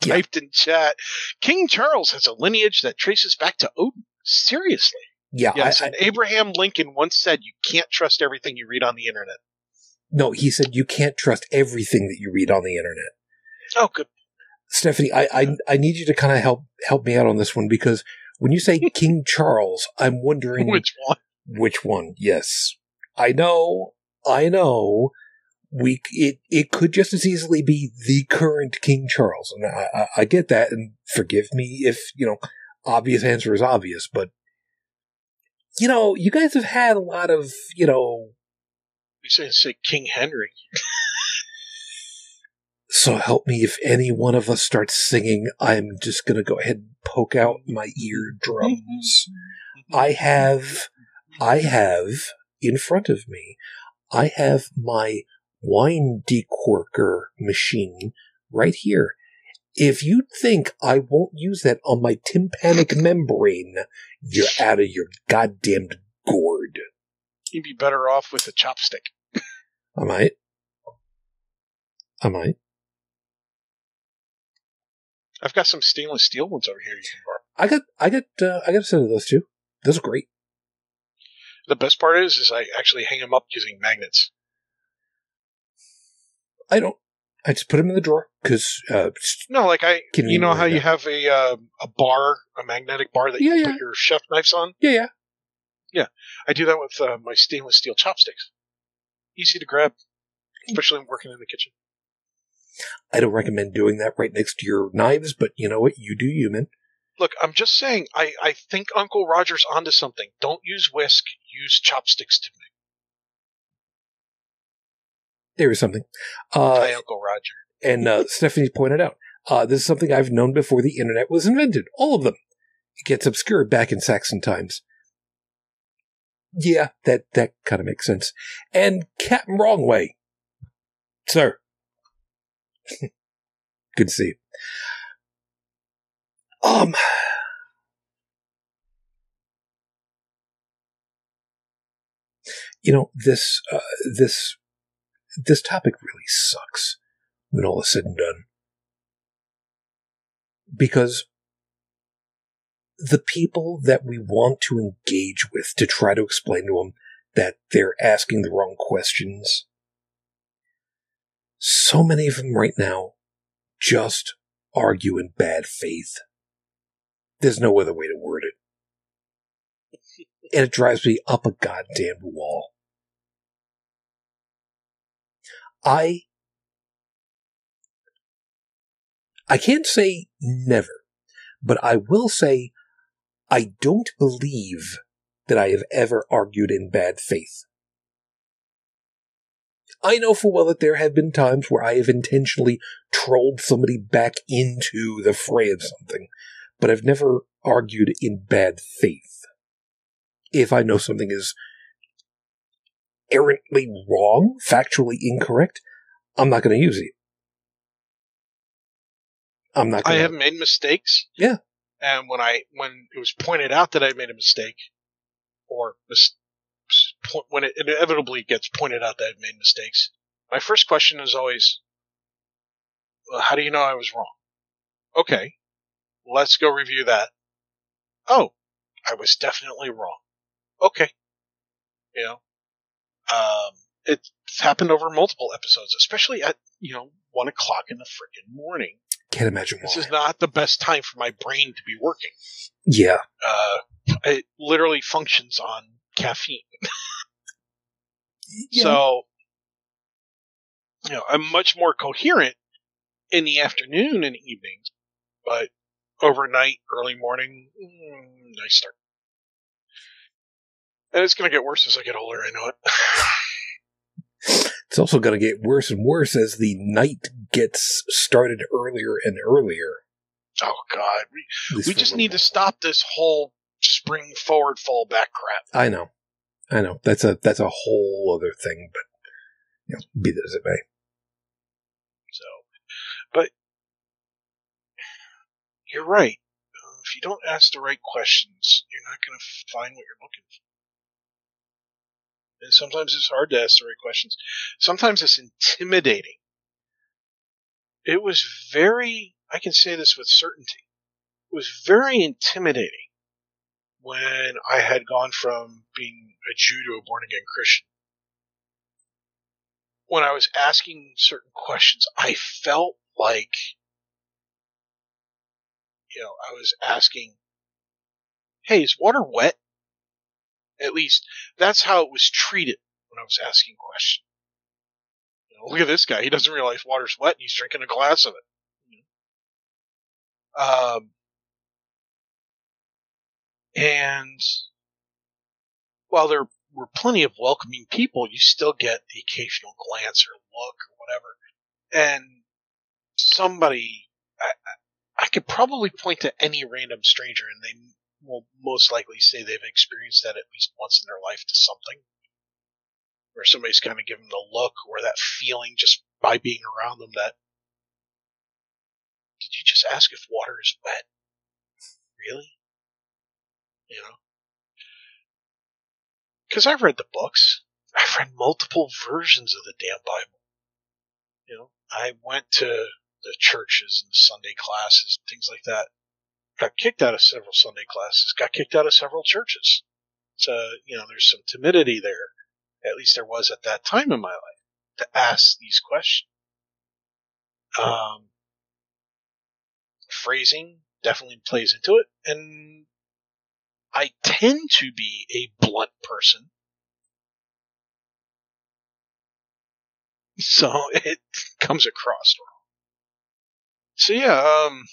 typed in chat. King Charles has a lineage that traces back to Odin. Seriously, yeah, yes. I, I, and Abraham Lincoln once said, "You can't trust everything you read on the internet." no, he said you can't trust everything that you read on the internet. Oh, good. Stephanie, I, I, I need you to kind of help help me out on this one because when you say King Charles, I'm wondering Which one? which one. Yes, I know, I know. We it it could just as easily be the current King Charles, and I, I, I get that. And forgive me if you know, obvious answer is obvious, but you know, you guys have had a lot of you know. We say say King Henry. So help me if any one of us starts singing, I'm just gonna go ahead and poke out my eardrums. Mm-hmm. I have, I have in front of me, I have my wine decorker machine right here. If you think I won't use that on my tympanic membrane, you're out of your goddamned gourd. You'd be better off with a chopstick. I might. I might. I've got some stainless steel ones over here you can borrow. I got, I got, uh, I got a set of those too. Those are great. The best part is, is I actually hang them up using magnets. I don't. I just put them in the drawer because, uh, No, like I, Can you know how you that? have a uh, a bar, a magnetic bar that Yeah, you yeah. put your chef knives on. yeah, yeah. Yeah. I do that with uh, my stainless steel chopsticks. Easy to grab, especially when working in the kitchen. I don't recommend doing that right next to your knives, but you know what? You do human. Look, I'm just saying. I, I think Uncle Roger's onto something. Don't use whisk. Use chopsticks to make. There is something. Uh, Hi, Uncle Roger. and uh, Stephanie pointed out, uh, this is something I've known before the internet was invented. All of them. It gets obscured back in Saxon times. Yeah, that, that kind of makes sense. And Captain Wrong Way. Sir. Good to see you. Um, you know, this, uh, this, this topic really sucks when all is said and done. Because the people that we want to engage with to try to explain to them that they're asking the wrong questions, so many of them right now just argue in bad faith. There's no other way to word it. And it drives me up a goddamn wall. I I can't say never, but I will say I don't believe that I have ever argued in bad faith. I know full well that there have been times where I have intentionally trolled somebody back into the fray of something, but I've never argued in bad faith. If I know something is errantly wrong, factually incorrect, I'm not going to use it. I'm not I have made mistakes. Yeah. And when I when it was pointed out that I made a mistake, or mis- when it inevitably gets pointed out that I've made mistakes, my first question is always, well, "How do you know I was wrong?" Okay, let's go review that. Oh, I was definitely wrong. Okay, you know, Um, it's happened over multiple episodes, especially at you know one o'clock in the freaking morning. Can't imagine This is not the best time for my brain to be working. yeah. Uh, it literally functions on caffeine. Yeah. So, you know, I'm much more coherent in the afternoon and evenings, but overnight, early morning, mm, I start. And it's going to get worse as I get older. I know it. It's also going to get worse and worse as the night gets started earlier and earlier. oh God, we we just need to stop this whole spring forward, fall back crap. I know. I know. That's a that's a whole other thing, but you know, be that as it may. So, but you're right. If you don't ask the right questions, you're not going to find what you're looking for. And sometimes it's hard to ask the right questions. Sometimes it's intimidating. It was very, I can say this with certainty, it was very intimidating when I had gone from being a Jew to a born again Christian. When I was asking certain questions, I felt like, you know, I was asking, hey, is water wet? At least that's how it was treated when I was asking questions. You know, look at this guy. He doesn't realize water's wet and he's drinking a glass of it. Um, and while there were plenty of welcoming people, you still get the occasional glance or look or whatever. And somebody, I, I I could probably point to any random stranger and they will most likely say they've experienced that at least once in their life to something. Where somebody's kind of given them the look or that feeling just by being around them that, did you just ask if water is wet? Really? You know? Because I've read the books. I've read multiple versions of the damn Bible. You know, I went to the churches and the Sunday classes, things like that. Got kicked out of several Sunday classes. Got kicked out of several churches. So, you know, there's some timidity there. At least there was at that time in my life to ask these questions. Um, phrasing definitely plays into it. And I tend to be a blunt person. So it comes across wrong. So yeah, um,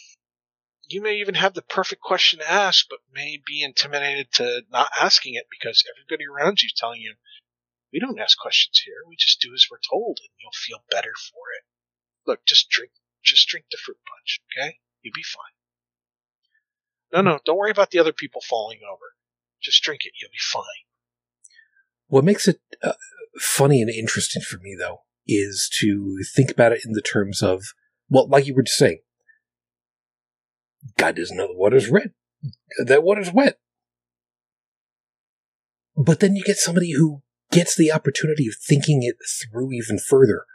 you may even have the perfect question to ask, but may be intimidated to not asking it because everybody around you is telling you, we don't ask questions here. We just do as we're told and you'll feel better for it. Look, just drink, just drink the fruit punch, okay? You'll be fine. No, no, don't worry about the other people falling over. Just drink it. You'll be fine. What makes it uh, funny and interesting for me, though, is to think about it in the terms of, well, like you were just saying, God doesn't know the water's red. That water's wet. But then you get somebody who gets the opportunity of thinking it through even further.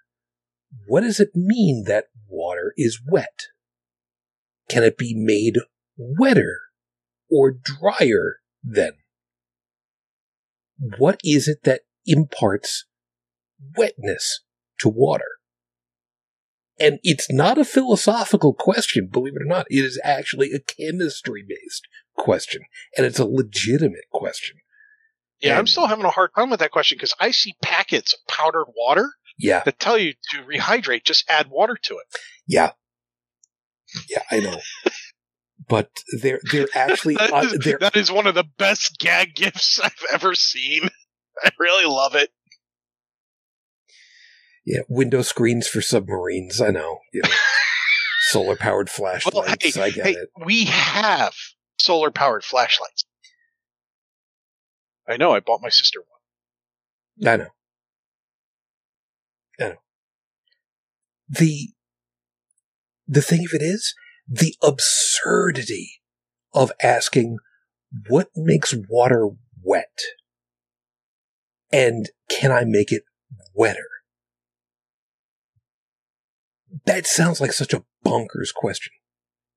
What does it mean that water is wet? Can it be made wetter or drier then? What is it that imparts wetness to water? And it's not a philosophical question, believe it or not. It is actually a chemistry based question. And it's a legitimate question. Yeah, I'm still having a hard time with that question because I see packets of powdered water Yeah. that tell you to rehydrate. Just add water to it. Yeah. Yeah, I know. But they're they're actually That uh, they're that is one of the best gag gifts I've ever seen. I really love it. Yeah window screens for submarines. I know, you know, solar powered flashlights. hey, I get hey, it. we have solar powered flashlights. I know. I bought my sister one. I know. I know. The the thing of it is the absurdity of asking what makes water wet and can I make it wetter? That sounds like such a bonkers question.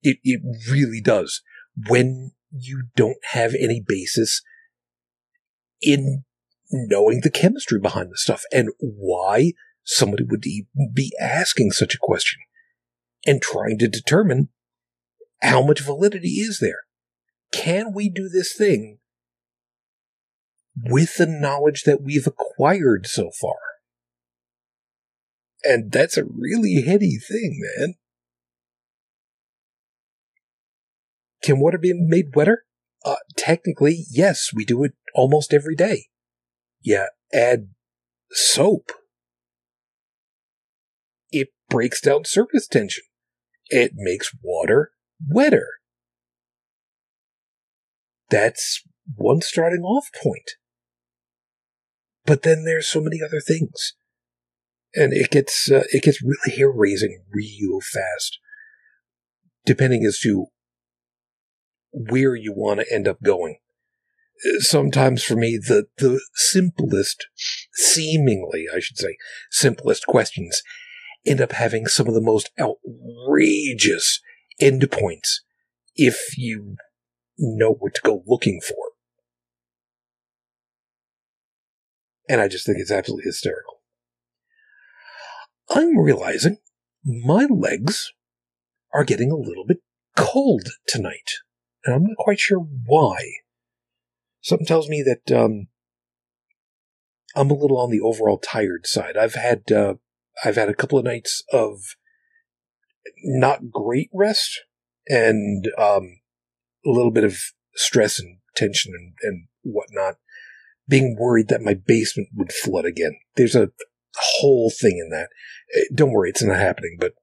It it really does. When you don't have any basis in knowing the chemistry behind the stuff and why somebody would be asking such a question and trying to determine how much validity is there. Can we do this thing with the knowledge that we've acquired so far? And that's a really heady thing, man. Can water be made wetter? Uh, technically, yes, we do it almost every day. Yeah, add soap. It breaks down surface tension. It makes water wetter. That's one starting off point. But then there's so many other things. And it gets, uh, it gets really hair raising real fast. Depending as to where you want to end up going. Sometimes for me, the, the simplest, seemingly, I should say, simplest questions end up having some of the most outrageous endpoints if you know what to go looking for. And I just think it's absolutely hysterical. I'm realizing my legs are getting a little bit cold tonight and I'm not quite sure why. Something tells me that um, I'm a little on the overall tired side. I've had uh, I've had a couple of nights of not great rest and um, a little bit of stress and tension and, and whatnot. Being worried that my basement would flood again. There's a whole thing in that. Eh, don't worry, it's not happening, but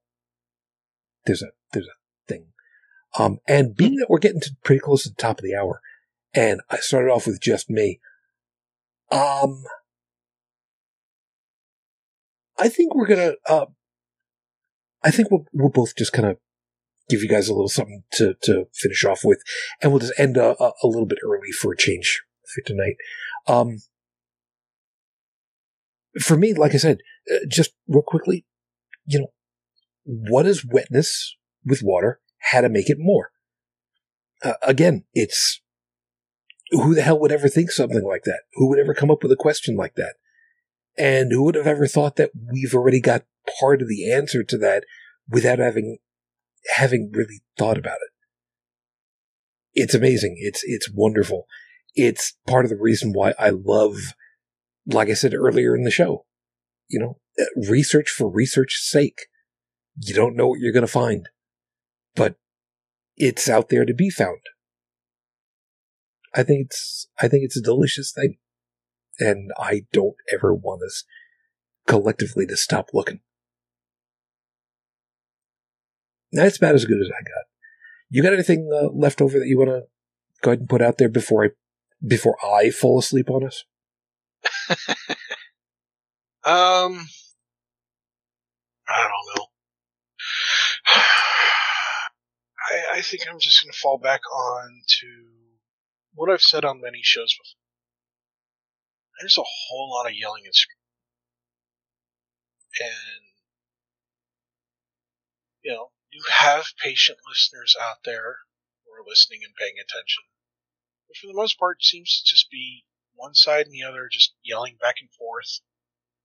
there's a there's a thing. um, and being that we're getting to pretty close to the top of the hour, and I started off with just me, um, I think we're gonna, uh, I think we'll, we'll both just kind of give you guys a little something to, to finish off with, and we'll just end a, a, a little bit early for a change for tonight. Um, for me, like I said, uh, just real quickly, you know, what is wetness with water? how to make it more. Uh, again, it's who the hell would ever think something like that? Who would ever come up with a question like that? And who would have ever thought that we've already got part of the answer to that without having having really thought about it? It's amazing. It's it's wonderful. It's part of the reason why I love, like I said earlier in the show, you know, research for research's sake. You don't know what you're going to find but it's out there to be found. I think it's I think it's a delicious thing, and I don't ever want us collectively to stop looking. That's about as good as I got. You got anything uh, left over that you want to go ahead and put out there before I before I fall asleep on us? um, I don't know. I, I think I'm just going to fall back on to what I've said on many shows before. There's a whole lot of yelling and screaming. And, you know, you have patient listeners out there who are listening and paying attention. But for the most part, seems to just be one side and the other just yelling back and forth.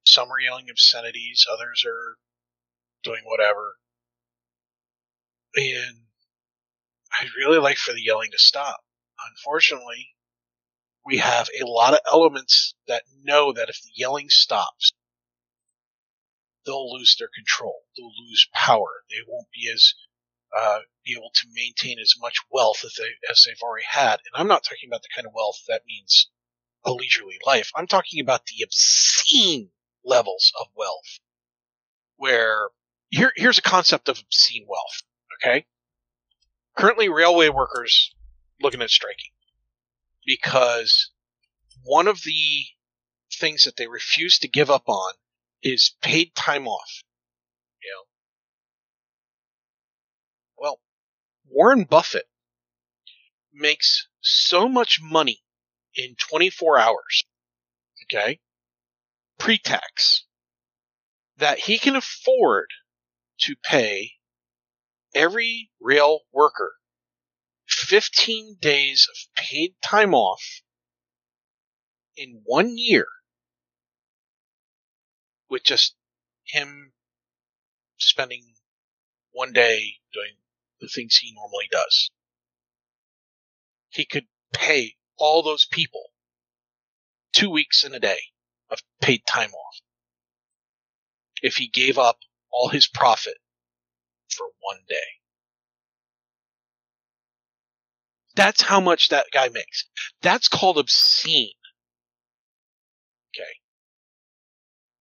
Some are yelling obscenities, others are doing whatever. And I'd really like for the yelling to stop. Unfortunately, we have a lot of elements that know that if the yelling stops, they'll lose their control. They'll lose power. They won't be as uh, be able to maintain as much wealth as, they, as they've already had. And I'm not talking about the kind of wealth that means a leisurely life. I'm talking about the obscene levels of wealth, where here, here's a concept of obscene wealth. Okay, currently railway workers looking at striking because one of the things that they refuse to give up on is paid time off. You know, well, Warren Buffett makes so much money in 24 hours, okay, pre-tax, that he can afford to pay every rail worker 15 days of paid time off in one year with just him spending one day doing the things he normally does. He could pay all those people two weeks in a day of paid time off if he gave up all his profit for one day. That's how much that guy makes. That's called obscene. Okay.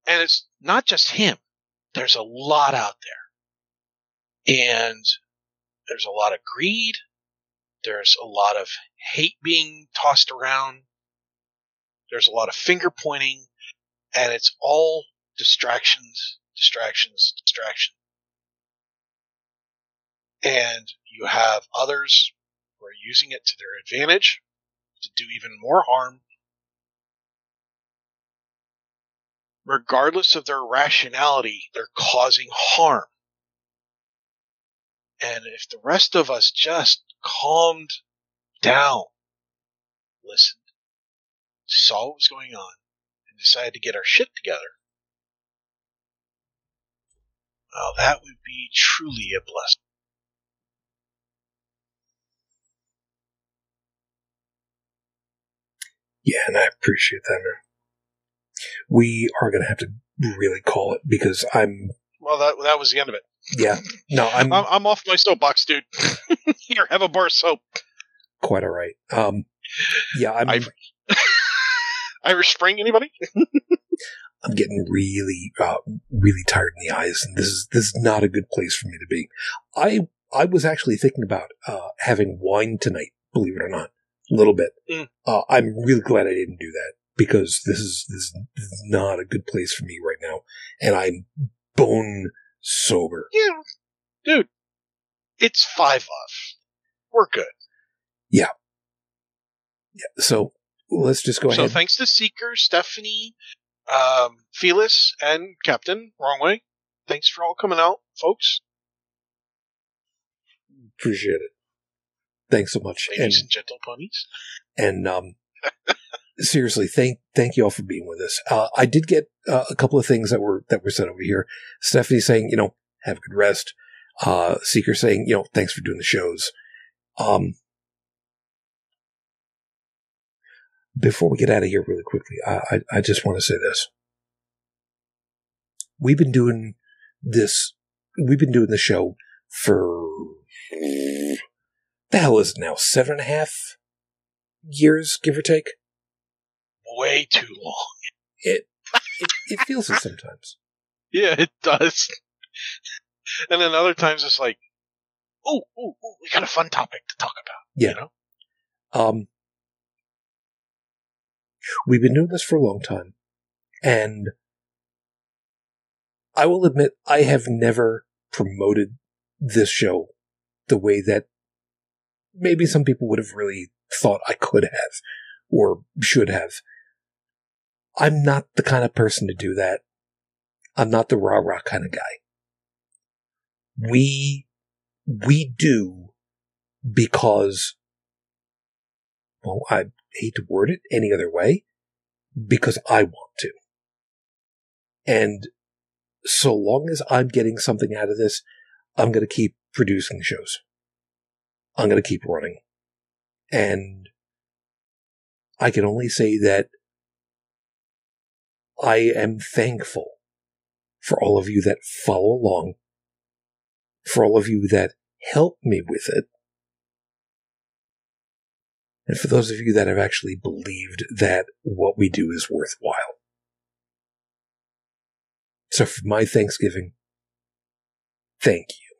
And it's not just him. There's a lot out there. And there's a lot of greed. There's a lot of hate being tossed around. There's a lot of finger pointing. And it's all distractions, distractions, distractions. And you have others who are using it to their advantage to do even more harm. Regardless of their rationality, they're causing harm. And if the rest of us just calmed down, listened, saw what was going on, and decided to get our shit together, well, that would be truly a blessing. Yeah, and I appreciate that, man. We are going to have to really call it because I'm. Well, that that was the end of it. Yeah, no, I'm. I'm, I'm off my soapbox, dude. Here, have a bar of soap. quite all right. Um, yeah, I'm. I- Irish Spring, anybody? I'm getting really, uh, really tired in the eyes, and this is this is not a good place for me to be. I I was actually thinking about uh, having wine tonight. Believe it or not, a little bit. Mm. Uh, I'm really glad I didn't do that because this is this is this is not a good place for me right now, and I'm bone sober. Yeah, dude. It's five off. We're good. Yeah, yeah. so let's just go So ahead. So thanks to Seeker, Stephanie, um, Felis, and Captain. Wrong way. Thanks for all coming out, folks, Appreciate it. Thanks so much. And ladies and gentle ponies. and um, seriously, thank thank you all for being with us. Uh, I did get uh, a couple of things that were that were said over here. Stephanie saying, you know, have a good rest. Uh, Seeker saying, you know, thanks for doing the shows. Um, before we get out of here, really quickly, I I, I just want to say this. We've been doing this. We've been doing the show for the hell is it now? Seven and a half years, give or take. Way too long. It it, it feels it sometimes. Yeah, it does. and then other times it's like, oh, oh, oh, we got a fun topic to talk about. Yeah. You know? Um, we've been doing this for a long time, and I will admit I have never promoted this show the way that maybe some people would have really thought I could have or should have. I'm not the kind of person to do that. I'm not the rah rah kind of guy. We we do because well, I hate to word it any other way, because I want to. And so long as I'm getting something out of this, I'm going to keep producing shows. I'm going to keep running. And I can only say that I am thankful for all of you that follow along, for all of you that help me with it, and for those of you that have actually believed that what we do is worthwhile. So for my Thanksgiving, thank you.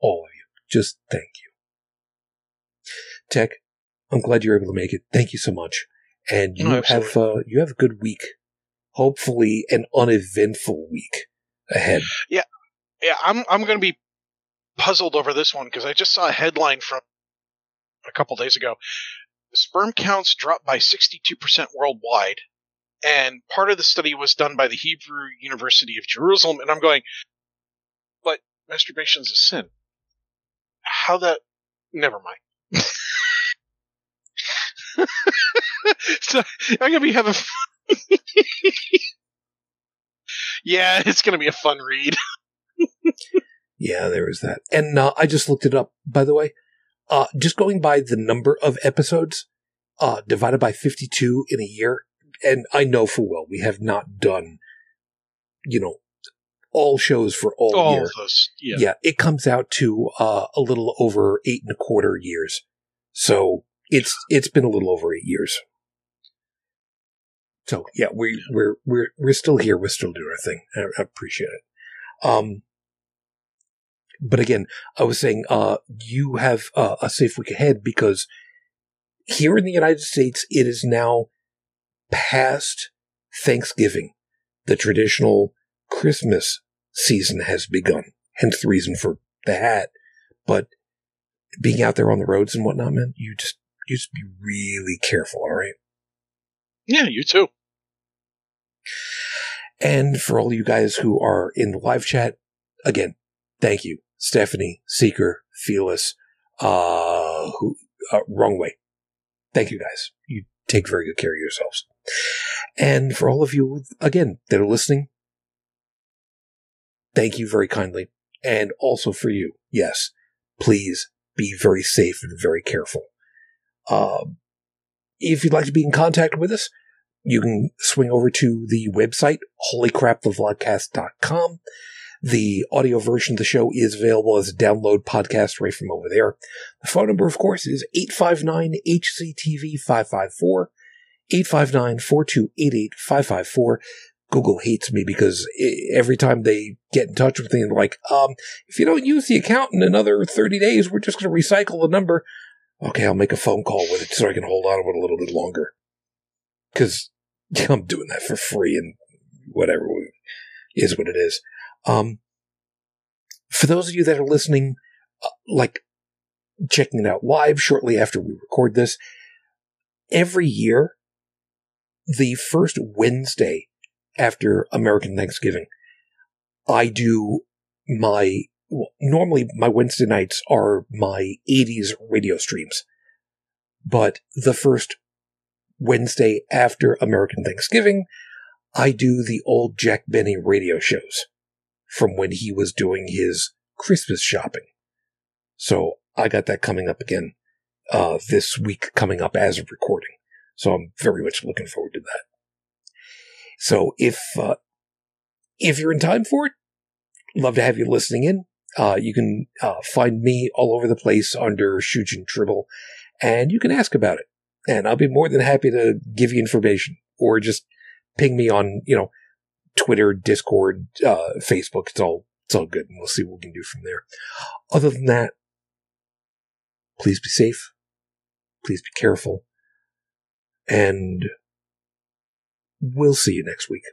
All of you. Just thank you. Tech, I'm glad you're able to make it. Thank you so much. And you Oh, have uh, you have a good week. Hopefully an uneventful week ahead. Yeah, yeah. I'm I'm going to be puzzled over this one because I just saw a headline from a couple days ago. Sperm counts dropped by 62% worldwide, and part of the study was done by the Hebrew University of Jerusalem. And I'm going, but masturbation is a sin. How that? Never mind. so I'm gonna be having. yeah, it's gonna be a fun read. yeah, there was that, and uh, I just looked it up. By the way, uh, just going by the number of episodes uh, divided by 52 in a year, and I know for well we have not done, you know, all shows for all, All year. yeah. yeah, it comes out to uh, a little over eight and a quarter years. So it's it's been a little over eight years. So yeah, we we're we're we're still here. We're still doing our thing. I, appreciate it. Um, but again, I was saying, uh, you have uh, a safe week ahead because here in the United States, it is now past Thanksgiving. The traditional Christmas season has begun. Hence the reason for the hat. But being out there on the roads and whatnot, man, you just you just be really careful, all right? Yeah, you too. And for all you guys who are in the live chat, again, thank you. Stephanie, Seeker, Fearless, uh, who, uh, wrong way. Thank you guys. You take very good care of yourselves. And for all of you, again, that are listening, thank you very kindly. And also for you, yes, please be very safe and very careful. Um, if you'd like to be in contact with us, you can swing over to the website, holycrapthevlogcast.com. The audio version of the show is available as a download podcast right from over there. The phone number, of course, is 859-HCTV-554, 859-4288-554. Google hates me because every time they get in touch with me and like, um, if you don't use the account in another 30 days, we're just going to recycle the number. Okay, I'll make a phone call with it so I can hold on to it a little bit longer. Cause I'm doing that for free and whatever is what it is. Um, for those of you that are listening, uh, like checking it out live shortly after we record this, every year, the first Wednesday after American Thanksgiving, I do my, well, normally my Wednesday nights are my 80s radio streams. But the first Wednesday after American Thanksgiving, I do the old Jack Benny radio shows from when he was doing his Christmas shopping. So I got that coming up again uh, this week, coming up as of recording. So I'm very much looking forward to that. So if uh, if you're in time for it, love to have you listening in. Uh, you can uh, find me all over the place under Shujin Tribble, and you can ask about it, and I'll be more than happy to give you information or just ping me on you know Twitter, Discord, uh, Facebook. It's all it's all good, and we'll see what we can do from there. Other than that, please be safe. Please be careful, and we'll see you next week.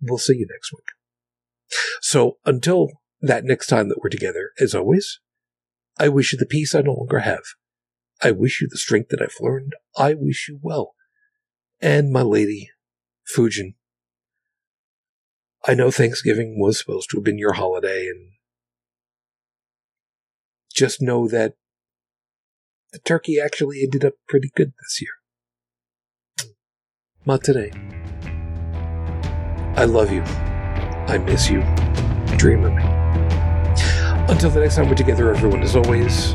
We'll see you next week. So until that next time that we're together, as always, I wish you the peace I no longer have. I wish you the strength that I've learned. I wish you well. And my lady, Fujin, I know Thanksgiving was supposed to have been your holiday, and just know that the turkey actually ended up pretty good this year. Not today. I love you. I miss you. Dream of me. Until the next time we're together, everyone, as always,